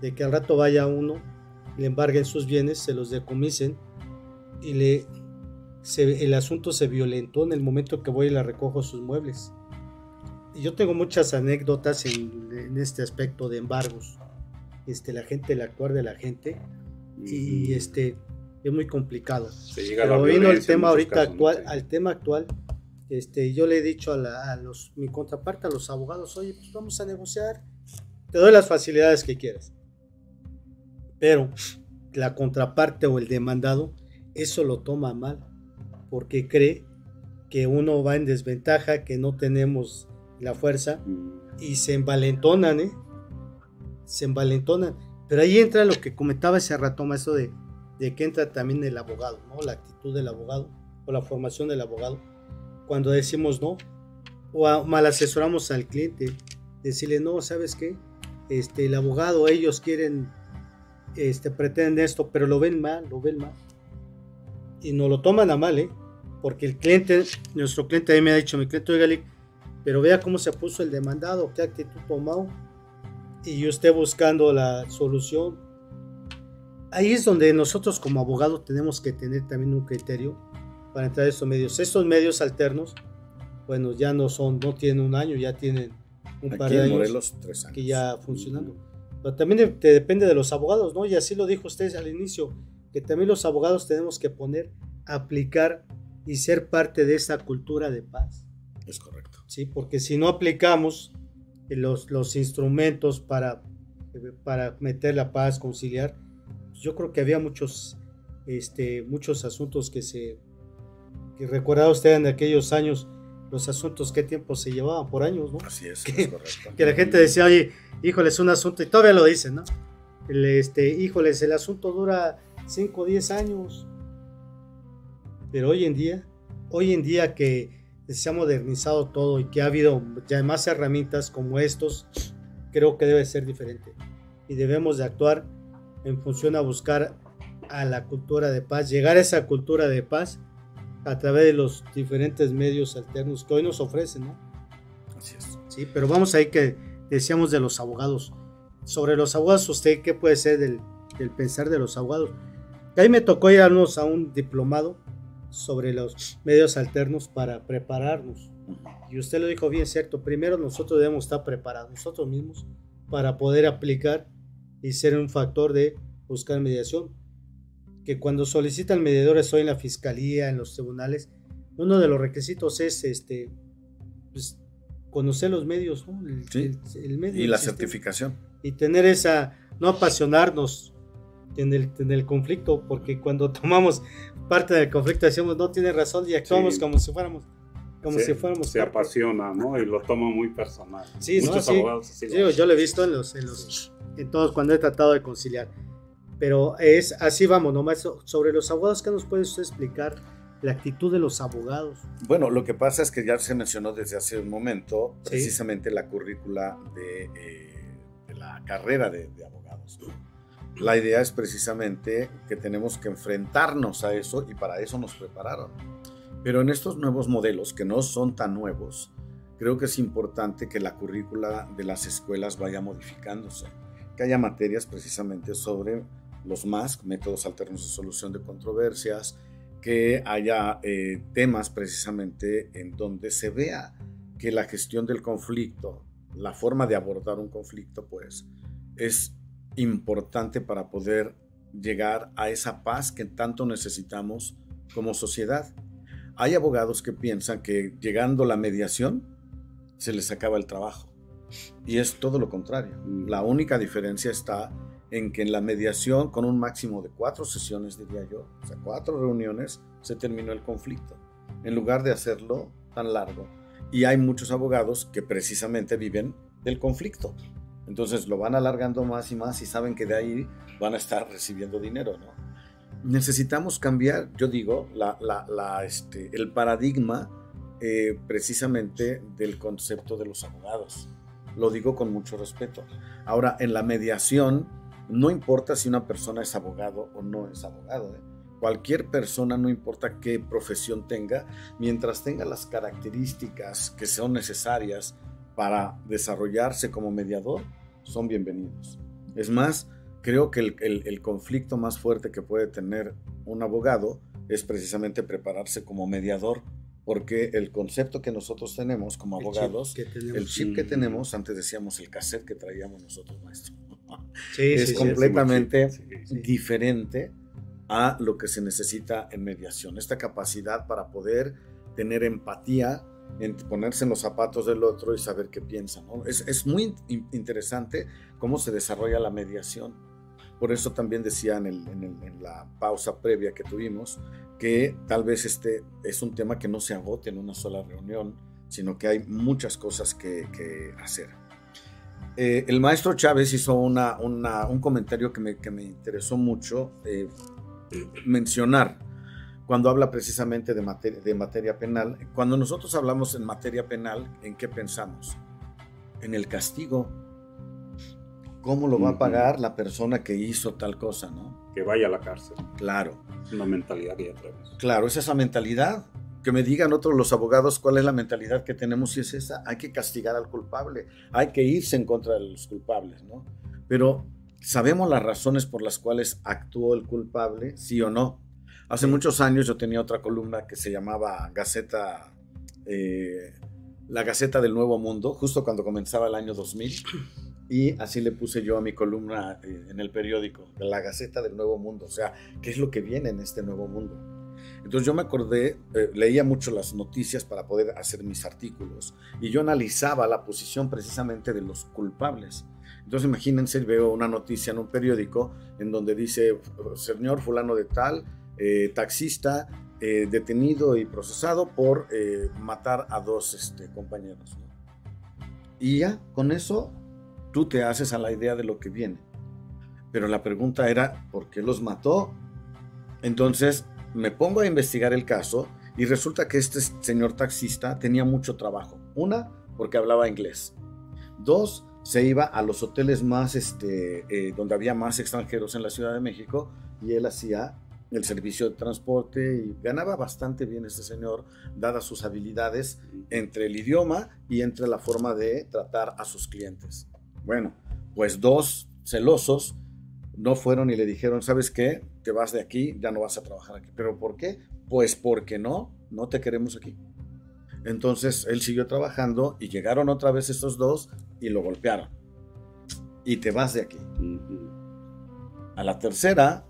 De que al rato vaya uno, le embarguen sus bienes, se los decomisen y le, se- el asunto se violentó en el momento que voy y le recojo sus muebles. Y yo tengo muchas anécdotas en, en este aspecto de embargos. Este, la gente, el actuar de la gente, y Ujú. este, es muy complicado. Se llega Pero vino el tema ahorita casos, ¿no? actual, al tema actual, este, yo le he dicho a, la- a los, mi contraparte, a los abogados, oye, pues vamos a negociar, te doy las facilidades que quieras. Pero la contraparte o el demandado, eso lo toma mal, porque cree que uno va en desventaja, que no tenemos la fuerza, y se envalentonan, ¿eh? Se envalentonan. Pero ahí entra lo que comentaba ese rato, maestro, de, de que entra también el abogado, ¿no? La actitud del abogado o la formación del abogado. Cuando decimos no, o a- mal asesoramos al cliente, decirle, no, ¿sabes qué? Este, el abogado, ellos quieren, este, pretenden esto, pero lo ven mal, lo ven mal. Y no lo toman a mal, ¿eh? Porque el cliente, nuestro cliente ahí me ha dicho, mi cliente, oiga, pero vea cómo se puso el demandado, qué actitud tomó y yo esté buscando la solución. Ahí es donde nosotros como abogados tenemos que tener también un criterio para entrar a estos medios. Estos medios alternos, bueno, ya no son, no tienen un año, ya tienen un par Aquí de en años Morelos, tres años. que ya funcionando. Pero también te depende de los abogados, ¿no? Y así lo dijo usted al inicio, que también los abogados tenemos que poner, aplicar y ser parte de esa cultura de paz. Es correcto. Sí, porque si no aplicamos los, los instrumentos para, para meter la paz, conciliar, yo creo que había muchos, este, muchos asuntos que se, que recuerda usted en aquellos años, los asuntos, qué tiempo se llevaban por años, ¿no? Así es, que, es correcto. Que la gente decía, oye, híjole, es un asunto, y todavía lo dicen, ¿no? El, este, híjoles, el asunto dura 5 o 10 años. Pero hoy en día, hoy en día que se ha modernizado todo y que ha habido ya más herramientas como estos, creo que debe ser diferente. Y debemos de actuar en función a buscar a la cultura de paz, llegar a esa cultura de paz a través de los diferentes medios alternos que hoy nos ofrecen, ¿no? Así es. Sí, pero vamos ahí que decíamos de los abogados. Sobre los abogados, ¿usted qué puede ser del, del pensar de los abogados? Ahí me tocó irnos a un diplomado sobre los medios alternos para prepararnos. Y usted lo dijo bien, cierto. Primero nosotros debemos estar preparados nosotros mismos para poder aplicar y ser un factor de buscar mediación. Que cuando solicitan mediadores hoy en la fiscalía, en los tribunales, uno de los requisitos es este, pues, conocer los medios, ¿no? el, sí. el, el medio, y la certificación. Y tener esa, no apasionarnos en el, en el conflicto, porque cuando tomamos parte del conflicto decimos no tiene razón y actuamos sí. como si fuéramos como se, si fuéramos se parte. apasiona no y lo toma muy personal sí, muchos ¿no? sí. abogados así sí, yo lo he visto en los, en los en todos cuando he tratado de conciliar pero es así vamos nomás sobre los abogados qué nos puede usted explicar la actitud de los abogados bueno lo que pasa es que ya se mencionó desde hace un momento precisamente la currícula de, eh, de, la carrera de, de abogados la idea es precisamente que tenemos que enfrentarnos a eso y para eso nos prepararon. Pero en estos nuevos modelos, que no son tan nuevos, creo que es importante que la currícula de las escuelas vaya modificándose, que haya materias precisamente sobre los MASC, métodos alternos de solución de controversias, que haya eh, temas precisamente en donde se vea que la gestión del conflicto, la forma de abordar un conflicto, pues es importante para poder llegar a esa paz que tanto necesitamos como sociedad. Hay abogados que piensan que llegando la mediación se les acaba el trabajo y es todo lo contrario. La única diferencia está en que en la mediación con un máximo de cuatro sesiones, diría yo, o sea, cuatro reuniones, se terminó el conflicto, en lugar de hacerlo tan largo. Y hay muchos abogados que precisamente viven del conflicto. Entonces lo van alargando más y más y saben que de ahí van a estar recibiendo dinero, ¿no? Necesitamos cambiar, yo digo, la, la, este, el paradigma eh, precisamente del concepto de los abogados. Lo digo con mucho respeto. Ahora, en la mediación, no importa si una persona es abogado o no es abogado. ¿eh? Cualquier persona, no importa qué profesión tenga, mientras tenga las características que son necesarias para desarrollarse como mediador son bienvenidos. Es más, creo que el, el, el, conflicto más fuerte que puede tener un abogado es precisamente prepararse como mediador, porque el concepto que nosotros tenemos como abogados, el chip que tenemos, el chip que tenemos antes decíamos el cassette que traíamos nosotros, maestro, sí, es sí, completamente sí, diferente a lo que se necesita en mediación. Esta capacidad para poder tener empatía en ponerse en los zapatos del otro y saber qué piensa. ¿no? Es, es, muy interesante cómo se desarrolla la mediación. Por eso también decía en, el, en, el, en, la pausa previa que tuvimos que tal vez este es un tema que no se agote en una sola reunión, sino que hay muchas cosas que, que hacer. Eh, el maestro Chávez hizo una, una, un comentario que me, que me interesó mucho eh, mencionar cuando habla precisamente de materia, de materia penal. Cuando nosotros hablamos en materia penal, ¿en qué pensamos? En el castigo. ¿Cómo lo va a pagar la persona que hizo tal cosa, no? Que vaya a la cárcel. Claro. Es una mentalidad que ya traemos. Claro, es esa mentalidad. Que me digan otros los abogados cuál es la mentalidad que tenemos si es esa. Hay que castigar al culpable. Hay que irse en contra de los culpables, ¿no? Pero sabemos las razones por las cuales actuó el culpable, sí o no. Hace muchos años yo tenía otra columna que se llamaba Gaceta, eh, la Gaceta del Nuevo Mundo, justo cuando comenzaba el año 2000. Y así le puse yo a mi columna eh, en el periódico, la Gaceta del Nuevo Mundo. O sea, ¿qué es lo que viene en este nuevo mundo? Entonces yo me acordé, eh, leía mucho las noticias para poder hacer mis artículos y yo analizaba la posición precisamente de los culpables. Entonces imagínense, veo una noticia en un periódico en donde dice, señor fulano de tal, eh, taxista, eh, detenido y procesado por matar a dos este, compañeros. Y ya, con eso, tú te haces a la idea de lo que viene. Pero la pregunta era, ¿por qué los mató? Entonces me pongo a investigar el caso y resulta que este señor taxista tenía mucho trabajo. Una, porque hablaba inglés. Dos, se iba a los hoteles más, este, eh, donde había más extranjeros en la Ciudad de México y él hacía el servicio de transporte y ganaba bastante bien este señor, dadas sus habilidades entre el idioma y entre la forma de tratar a sus clientes. Bueno, pues dos celosos no fueron y le dijeron, ¿sabes qué? Te vas de aquí, ya no vas a trabajar aquí. ¿Pero por qué? Pues porque no, no te queremos aquí. Entonces él siguió trabajando y llegaron otra vez estos dos y lo golpearon. Y te vas de aquí. A la tercera,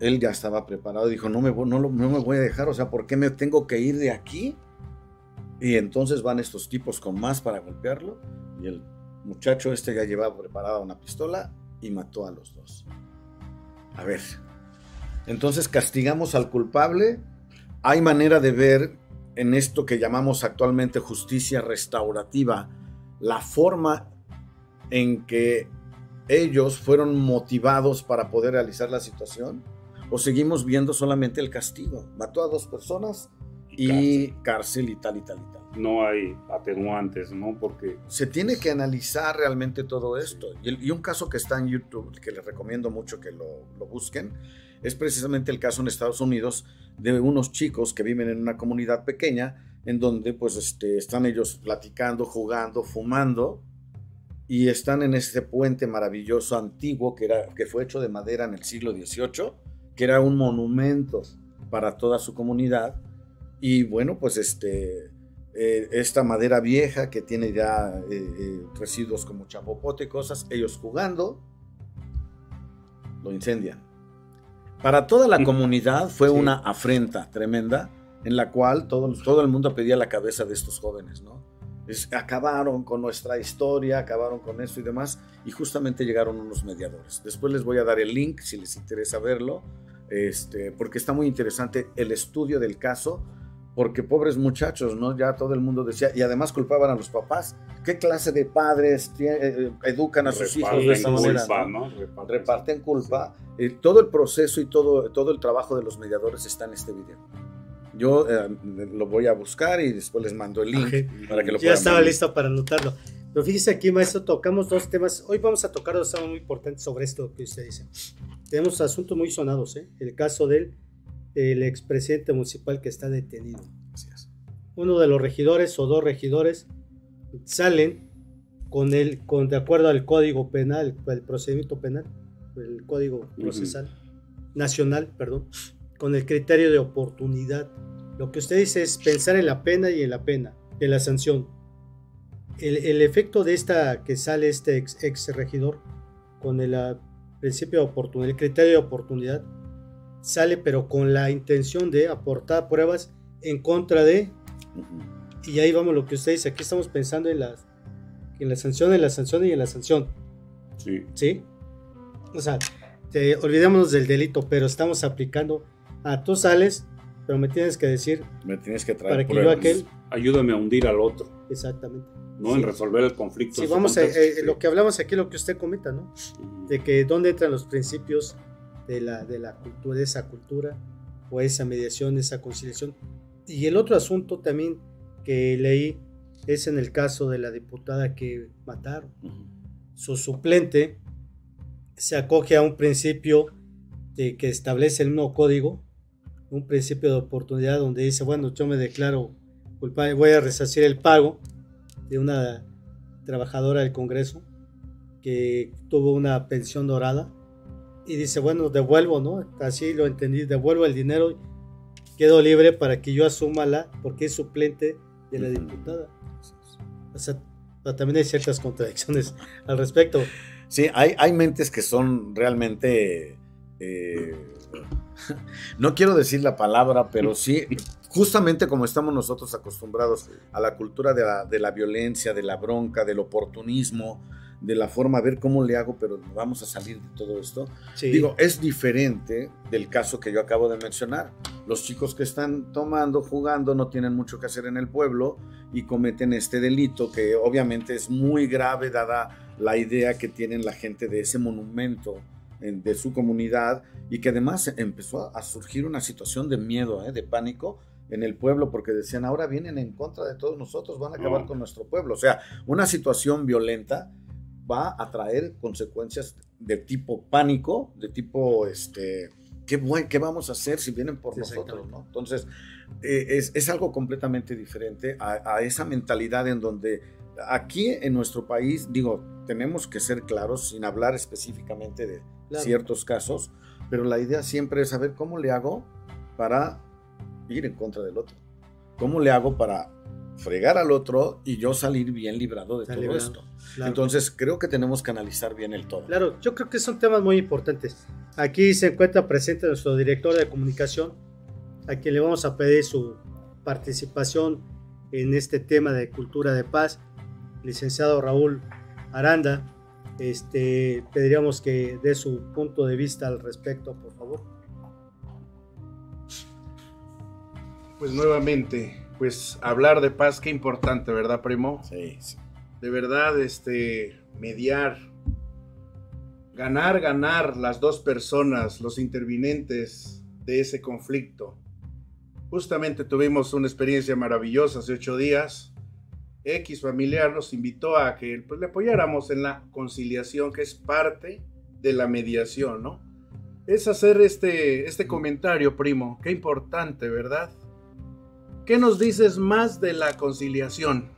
él ya estaba preparado, dijo, no me, no, no me voy a dejar, o sea, ¿por qué me tengo que ir de aquí? Y entonces van estos tipos con más para golpearlo y el muchacho este ya llevaba preparada una pistola y mató a los dos. A ver, entonces castigamos al culpable. Hay manera de ver en esto que llamamos actualmente justicia restaurativa la forma en que ellos fueron motivados para poder realizar la situación o seguimos viendo solamente el castigo. Mató a dos personas y, cárcel. y tal y tal y tal. No hay atenuantes, ¿no? Porque... Se tiene que analizar realmente todo esto. Y, un caso que está en YouTube, que les recomiendo mucho que lo, lo busquen, es precisamente el caso en Estados Unidos de unos chicos que viven en una comunidad pequeña en donde pues este, están ellos platicando, jugando, fumando y están en ese puente maravilloso antiguo que, era, que fue hecho de madera en el siglo XVIII, que era un monumento para toda su comunidad y bueno pues este eh, esta madera vieja que tiene ya eh, eh, residuos como chapopote y cosas, ellos jugando, lo incendian. Para toda la comunidad fue una afrenta tremenda en la cual todo, todo el mundo pedía la cabeza de estos jóvenes, ¿no? acabaron con nuestra historia, acabaron con esto y demás, y justamente llegaron unos mediadores. Después les voy a dar el link si les interesa verlo, este, porque está muy interesante el estudio del caso porque pobres muchachos, ¿no? Ya todo el mundo decía, y además culpaban a los papás. ¿Qué clase de padres eh, eh, educan a sus hijos de esa manera? Reparten, culpa. Eh, todo el proceso y todo, todo el trabajo de los mediadores está en este video. Yo lo voy a buscar y después les mando el link para que lo Ya estaba listo para anotarlo. Pero fíjese aquí, maestro, tocamos dos temas. Hoy vamos a tocar dos temas muy importantes sobre esto que usted dice. Tenemos asuntos muy sonados, ¿eh? El caso del el expresidente municipal que está detenido. Uno de los regidores o dos regidores salen con el, con, de acuerdo al código penal, el procedimiento penal, el código procesal nacional, perdón, con el criterio de oportunidad. Lo que usted dice es pensar en la pena y en la pena, en la sanción. El, efecto de esta que sale este ex, ex regidor con el ah, principio de oportunidad, el criterio de oportunidad, sale pero con la intención de aportar pruebas en contra de... Y ahí vamos lo que usted dice, aquí estamos pensando en, las, en la sanción, en la sanción y en la sanción. Sí. ¿Sí? O sea, te, olvidémonos del delito, pero estamos aplicando a tú sales, pero me tienes que decir... Me tienes que traer para que yo aquel... Ayúdame a hundir al otro. Exactamente. ¿no? En resolver el conflicto. Sí, vamos a, eh, lo que hablamos aquí, lo que usted comenta, ¿no? De que dónde entran los principios de la, de la cultura, de esa cultura, o esa mediación, esa conciliación. Y el otro asunto también que leí es en el caso de la diputada que mataron. Su suplente se acoge a un principio de, que establece el nuevo código, un principio de oportunidad donde dice, bueno, yo me declaro culpable, voy a resarcir el pago de una trabajadora del Congreso que tuvo una pensión dorada y dice, bueno, devuelvo, ¿no? Así lo entendí, devuelvo el dinero, quedo libre para que yo asuma la, porque es suplente de la diputada. O sea, también hay ciertas contradicciones al respecto. Sí, hay, hay mentes que son realmente, eh, no quiero decir la palabra, pero sí, justamente como estamos nosotros acostumbrados a la cultura de la, de la violencia, de la bronca, del oportunismo, de la forma, a ver cómo le hago, pero vamos a salir de todo esto. Sí. Digo, es diferente del caso que yo acabo de mencionar. Los chicos que están tomando, jugando, no tienen mucho que hacer en el pueblo y cometen este delito que obviamente es muy grave dada la idea que tienen la gente de ese monumento en- de su comunidad y que además empezó a surgir una situación de miedo, ¿eh? de pánico en el pueblo porque decían ahora vienen en contra de todos nosotros, van a acabar con nuestro pueblo. O sea, una situación violenta va a traer consecuencias de tipo pánico, de tipo, este, ¿qué, qué vamos a hacer si vienen por Sí, nosotros? ¿no? Entonces, eh, es, es algo completamente diferente a, a esa mentalidad en donde aquí en nuestro país, digo, tenemos que ser claros sin hablar específicamente de Claro. ciertos casos, pero la idea siempre es saber cómo le hago para ir en contra del otro. ¿Cómo le hago para fregar al otro y yo salir bien librado de todo librado. esto? Claro. Entonces, creo que tenemos que analizar bien el todo. Claro, yo creo que son temas muy importantes. Aquí se encuentra presente nuestro director de comunicación, a quien le vamos a pedir su participación en este tema de cultura de paz, licenciado Raúl Aranda. Este, pediríamos que dé su punto de vista al respecto, por favor. Pues nuevamente, pues hablar de paz, qué importante, ¿verdad, primo? Sí, sí. De verdad, este, mediar, ganar, ganar las dos personas, los intervinientes de ese conflicto. Justamente tuvimos una experiencia maravillosa hace ocho días. X familiar nos invitó a que pues, le apoyáramos en la conciliación, que es parte de la mediación, ¿no? Es hacer este, este comentario, primo. Qué importante, ¿verdad? ¿Qué nos dices más de la conciliación?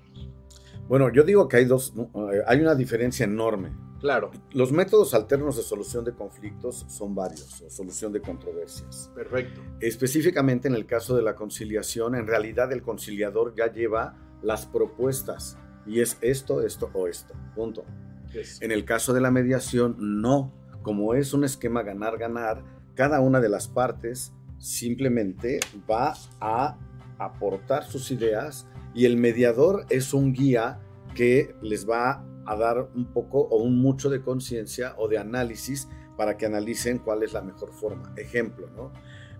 Bueno, yo digo que hay dos, eh, hay una diferencia enorme. Claro, Los métodos alternos de solución de conflictos son varios, o solución de controversias. perfecto. Específicamente en el caso de la conciliación, en realidad el conciliador ya lleva las propuestas y es esto, esto o esto. Punto. Yes. En el caso de la mediación, no. Como es un esquema ganar-ganar, cada una de las partes simplemente va a aportar sus ideas y el mediador es un guía que les va a dar un poco o un mucho de conciencia o de análisis para que analicen cuál es la mejor forma. Ejemplo, ¿no?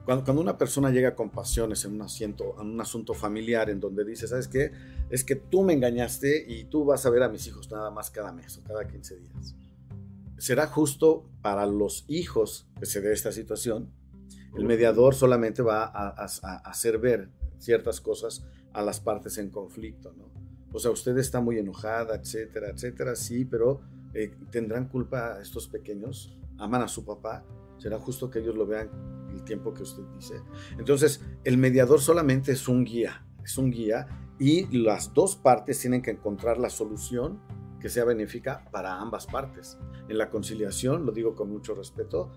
Cuando, cuando una persona llega con pasiones en un, asiento, en un asunto familiar en donde dice, ¿sabes qué? Es que tú me engañaste y tú vas a ver a mis hijos nada más cada mes o cada 15 días. ¿Será justo para los hijos que se dé esta situación? El mediador solamente va a, a- a hacer ver ciertas cosas a las partes en conflicto, ¿no? O sea, usted está muy enojada, etcétera, etcétera, sí, pero eh, ¿tendrán culpa estos pequeños? ¿Aman a su papá? ¿Será justo que ellos lo vean el tiempo que usted dice? Entonces, el mediador solamente es un guía, es un guía y las dos partes tienen que encontrar la solución que sea benéfica para ambas partes. En la conciliación, lo digo con mucho respeto,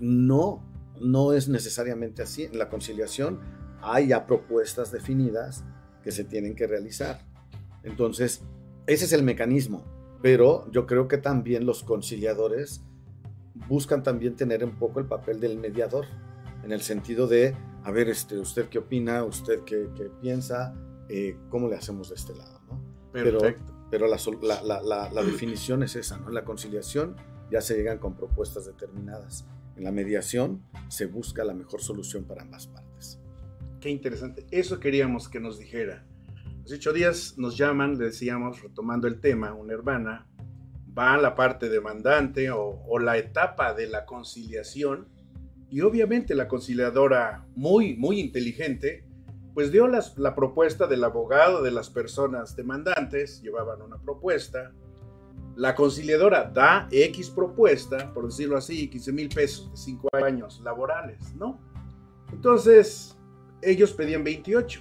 no, no es necesariamente así. En la conciliación hay ya propuestas definidas que se tienen que realizar. Entonces, ese es el mecanismo, pero yo creo que también los conciliadores buscan también tener un poco el papel del mediador, en el sentido de, a ver, este, ¿usted qué opina? ¿Usted qué, qué piensa? Eh, ¿Cómo le hacemos de este lado? Perfecto. Pero la, sol- la- la- la- la definición es esa, ¿no? En la conciliación ya se llegan con propuestas determinadas. En la mediación se busca la mejor solución para ambas partes. Qué interesante. Eso queríamos que nos dijera. Hace ocho días nos llaman, le decíamos, retomando el tema, una hermana va a la parte demandante o, o la etapa de la conciliación y obviamente la conciliadora muy, muy inteligente, pues dio las- la propuesta del abogado de las personas demandantes, llevaban una propuesta, la conciliadora da X propuesta, por decirlo así, 15 mil pesos de 5 años laborales, ¿no? Entonces, ellos pedían 28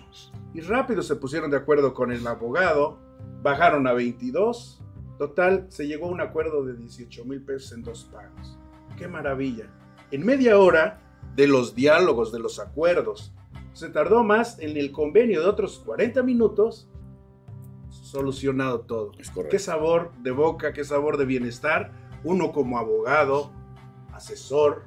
y rápido se pusieron de acuerdo con el abogado, bajaron a 22, total, se llegó a un acuerdo de 18 mil pesos en dos pagos. ¡Qué maravilla! En media hora de los diálogos, de los acuerdos, se tardó más en el convenio de otros 40 minutos, solucionado todo. Es correcto. Qué sabor de boca, qué sabor de bienestar. Uno como abogado, asesor,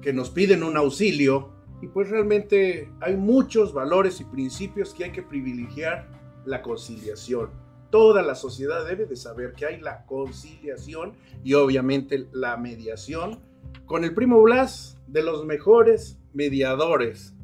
que nos piden un auxilio y pues realmente hay muchos valores y principios que hay que privilegiar la conciliación. Toda la sociedad debe de saber que hay la conciliación y obviamente la mediación con el primo Blas de los mejores mediadores.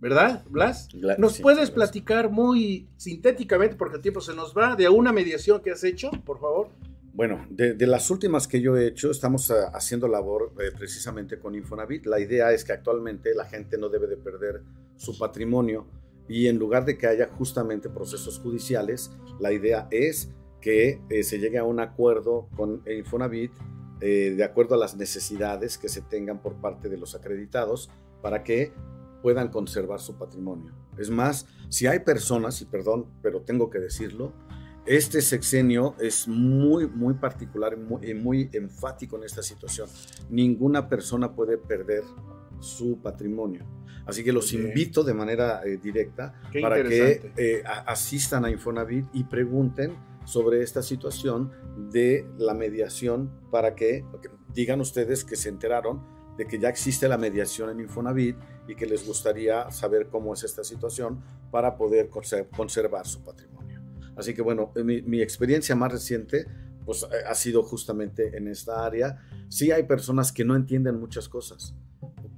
¿Verdad, Blas? ¿Nos puedes platicar muy sintéticamente, porque el tiempo se nos va, de una mediación que has hecho, por favor? Bueno, de, las últimas que yo he hecho, estamos ah, haciendo labor eh, precisamente con Infonavit. La idea es que actualmente la gente no debe de perder su patrimonio y en lugar de que haya justamente procesos judiciales, la idea es que eh, se llegue a un acuerdo con Infonavit eh, de acuerdo a las necesidades que se tengan por parte de los acreditados para que puedan conservar su patrimonio. Es más, si hay personas, y perdón, pero tengo que decirlo, este sexenio es muy, muy particular y muy, enfático en esta situación. Ninguna persona puede perder su patrimonio. Así que los invito de manera eh, directa para que eh, asistan a Infonavit y pregunten sobre esta situación de la mediación para que, que digan ustedes que se enteraron de que ya existe la mediación en Infonavit y que les gustaría saber cómo es esta situación para poder conservar su patrimonio. Así que bueno, mi, experiencia más reciente pues eh, ha sido justamente en esta área. Sí hay personas que no entienden muchas cosas.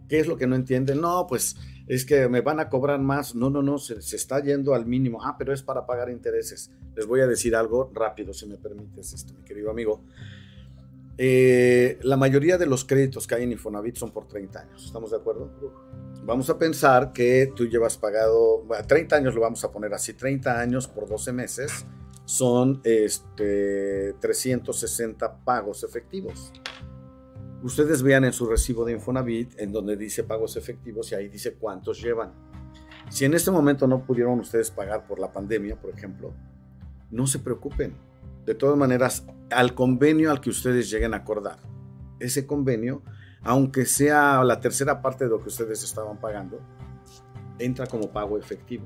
¿Qué es lo que no entienden? No, pues es que me van a cobrar más. No, no, no, se, está yendo al mínimo. Ah, pero es para pagar intereses. Les voy a decir algo rápido, si me permites, esto, mi querido amigo. Eh, la mayoría de los créditos que hay en Infonavit son por 30 años. ¿Estamos de acuerdo? Vamos a pensar que tú llevas pagado, 30 años lo vamos a poner así, 30 años por 12 meses son este, 360 pagos efectivos. Ustedes vean en su recibo de Infonavit, en donde dice pagos efectivos y ahí dice cuántos llevan. Si en este momento no pudieron ustedes pagar por la pandemia, por ejemplo, no se preocupen. De todas maneras, al convenio al que ustedes lleguen a acordar, ese convenio aunque sea la tercera parte de lo que ustedes estaban pagando, entra como pago efectivo.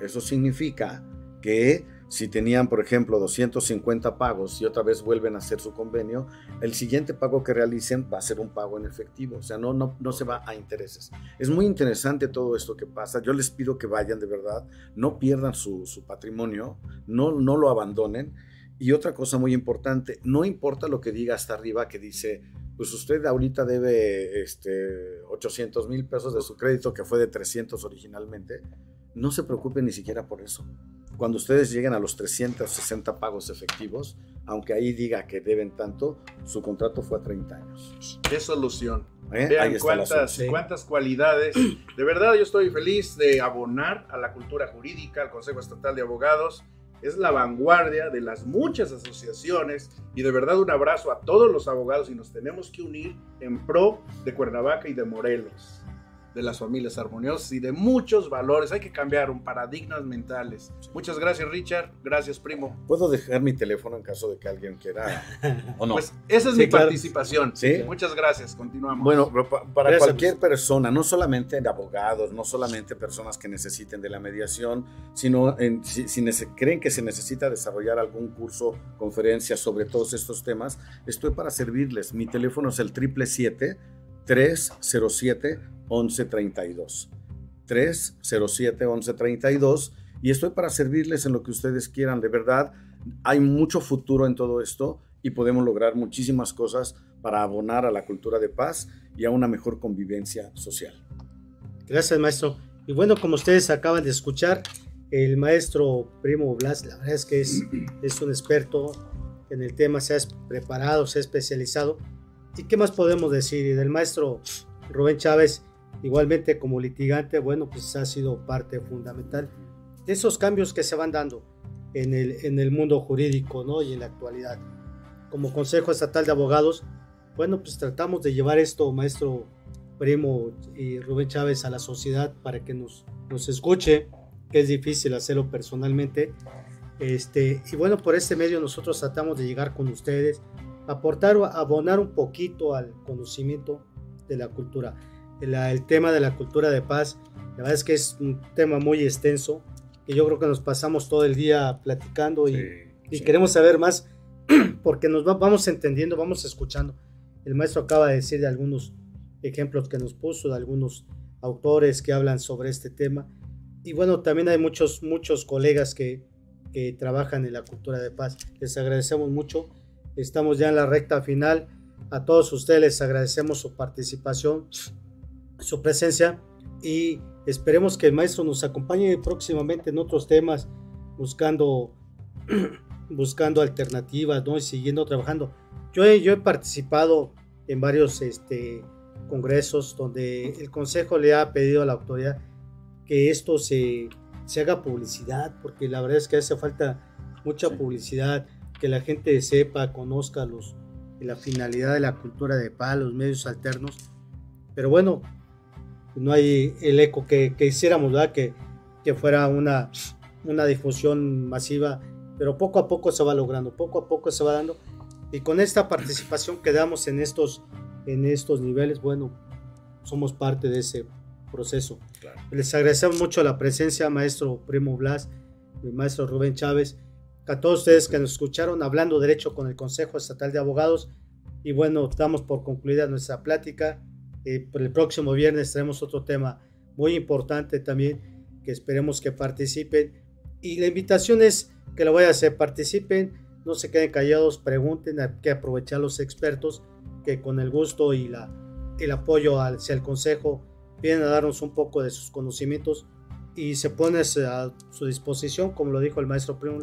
Eso significa que si tenían, por ejemplo, 250 pagos y otra vez vuelven a hacer su convenio, el siguiente pago que realicen va a ser un pago en efectivo, o sea, no, no, no se va a intereses. Es muy interesante todo esto que pasa. Yo les pido que vayan de verdad, no pierdan su, su patrimonio, no, no lo abandonen. Y otra cosa muy importante, no importa lo que diga hasta arriba que dice pues usted ahorita debe este, 800 mil pesos de su crédito, que fue de 300 originalmente, no se preocupe ni siquiera por eso. Cuando ustedes lleguen a los 360 pagos efectivos, aunque ahí diga que deben tanto, su contrato fue a 30 años. Qué solución. ¿Eh? Vean cuántas, cuántas cualidades. De verdad, yo estoy feliz de abonar a la cultura jurídica, al Consejo Estatal de Abogados es la vanguardia de las muchas asociaciones. Y de verdad un abrazo a todos los abogados y nos tenemos que unir en pro de Cuernavaca y de Morelos de las familias armoniosas y de muchos valores. Hay que cambiar un paradigmas mentales. Muchas gracias, Richard. Gracias, primo. ¿Puedo dejar mi teléfono en caso de que alguien quiera o no? Pues esa es mi participación. ¿Sí? Muchas gracias. Continuamos. Bueno, para cualquier persona, no solamente de abogados, no solamente personas que necesiten de la mediación, sino en, si, si creen que se necesita desarrollar algún curso, conferencia sobre todos estos temas, estoy para servirles. Mi teléfono es el 777 307 1132. 307 1132 y estoy para servirles en lo que ustedes quieran. De verdad, hay mucho futuro en todo esto y podemos lograr muchísimas cosas para abonar a la cultura de paz y a una mejor convivencia social. Gracias, maestro. Y bueno, como ustedes acaban de escuchar, el maestro Primo Blas, la verdad es que es, es un experto en el tema, se ha preparado, se ha especializado. ¿Y qué más podemos decir? Y del maestro Rubén Chávez, igualmente como litigante, bueno, pues ha sido parte fundamental de esos cambios que se van dando en el, en el mundo jurídico ¿no? y en la actualidad. Como Consejo Estatal de Abogados, bueno, pues tratamos de llevar esto, maestro Primo y Rubén Chávez, a la sociedad para que nos, nos escuche, que es difícil hacerlo personalmente. Este, y bueno, por este medio nosotros tratamos de llegar con ustedes, aportar abonar un poquito al conocimiento de la cultura el, tema de la cultura de paz. La verdad es que es un tema muy extenso, que yo creo que nos pasamos todo el día platicando y, queremos saber más porque nos vamos entendiendo, vamos escuchando. El maestro acaba de decir de algunos ejemplos que nos puso de algunos autores que hablan sobre este tema. Y bueno, también hay muchos, muchos colegas que, que trabajan en la cultura de paz. Les agradecemos mucho. Estamos ya en la recta final. A todos ustedes les agradecemos su participación, su presencia y esperemos que el maestro nos acompañe próximamente en otros temas, buscando, buscando alternativas ¿no? y siguiendo trabajando. Yo he, yo he participado en varios este, congresos donde el Consejo le ha pedido a la autoridad que esto se, se haga publicidad, porque la verdad es que hace falta mucha publicidad, que la gente sepa, conozca los, la finalidad de la cultura de paz, los medios alternos. Pero bueno, no hay el eco que, que hiciéramos, ¿verdad? Que, que fuera una, una difusión masiva, pero poco a poco se va logrando, poco a poco se va dando. Y con esta participación que damos en estos, en estos niveles, bueno, somos parte de ese proceso. Les agradecemos mucho la presencia, maestro Primo Blas, maestro Rubén Chávez, a todos ustedes que nos escucharon hablando derecho con el Consejo Estatal de Abogados. Y bueno, damos por concluida nuestra plática. Eh, por el próximo viernes tenemos otro tema muy importante también que esperemos que participen. Y la invitación es que lo voy a hacer, participen, no se queden callados, pregunten, hay que aprovechar los expertos que con el gusto y la, el apoyo hacia el consejo vienen a darnos un poco de sus conocimientos y se pone a su disposición, como lo dijo el maestro Primo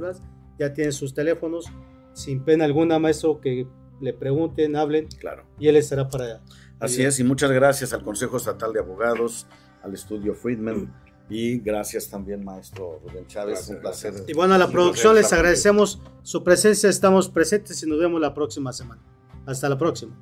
ya tienen sus teléfonos, sin pena alguna, maestro, que le pregunten, hablen, claro. y él estará para allá. Así es, y muchas gracias al Consejo Estatal de Abogados, al Estudio Friedman, y gracias también, maestro Rubén Chávez, un placer. Y bueno, a la producción les agradecemos su presencia, estamos presentes y nos vemos la próxima semana. Hasta la próxima.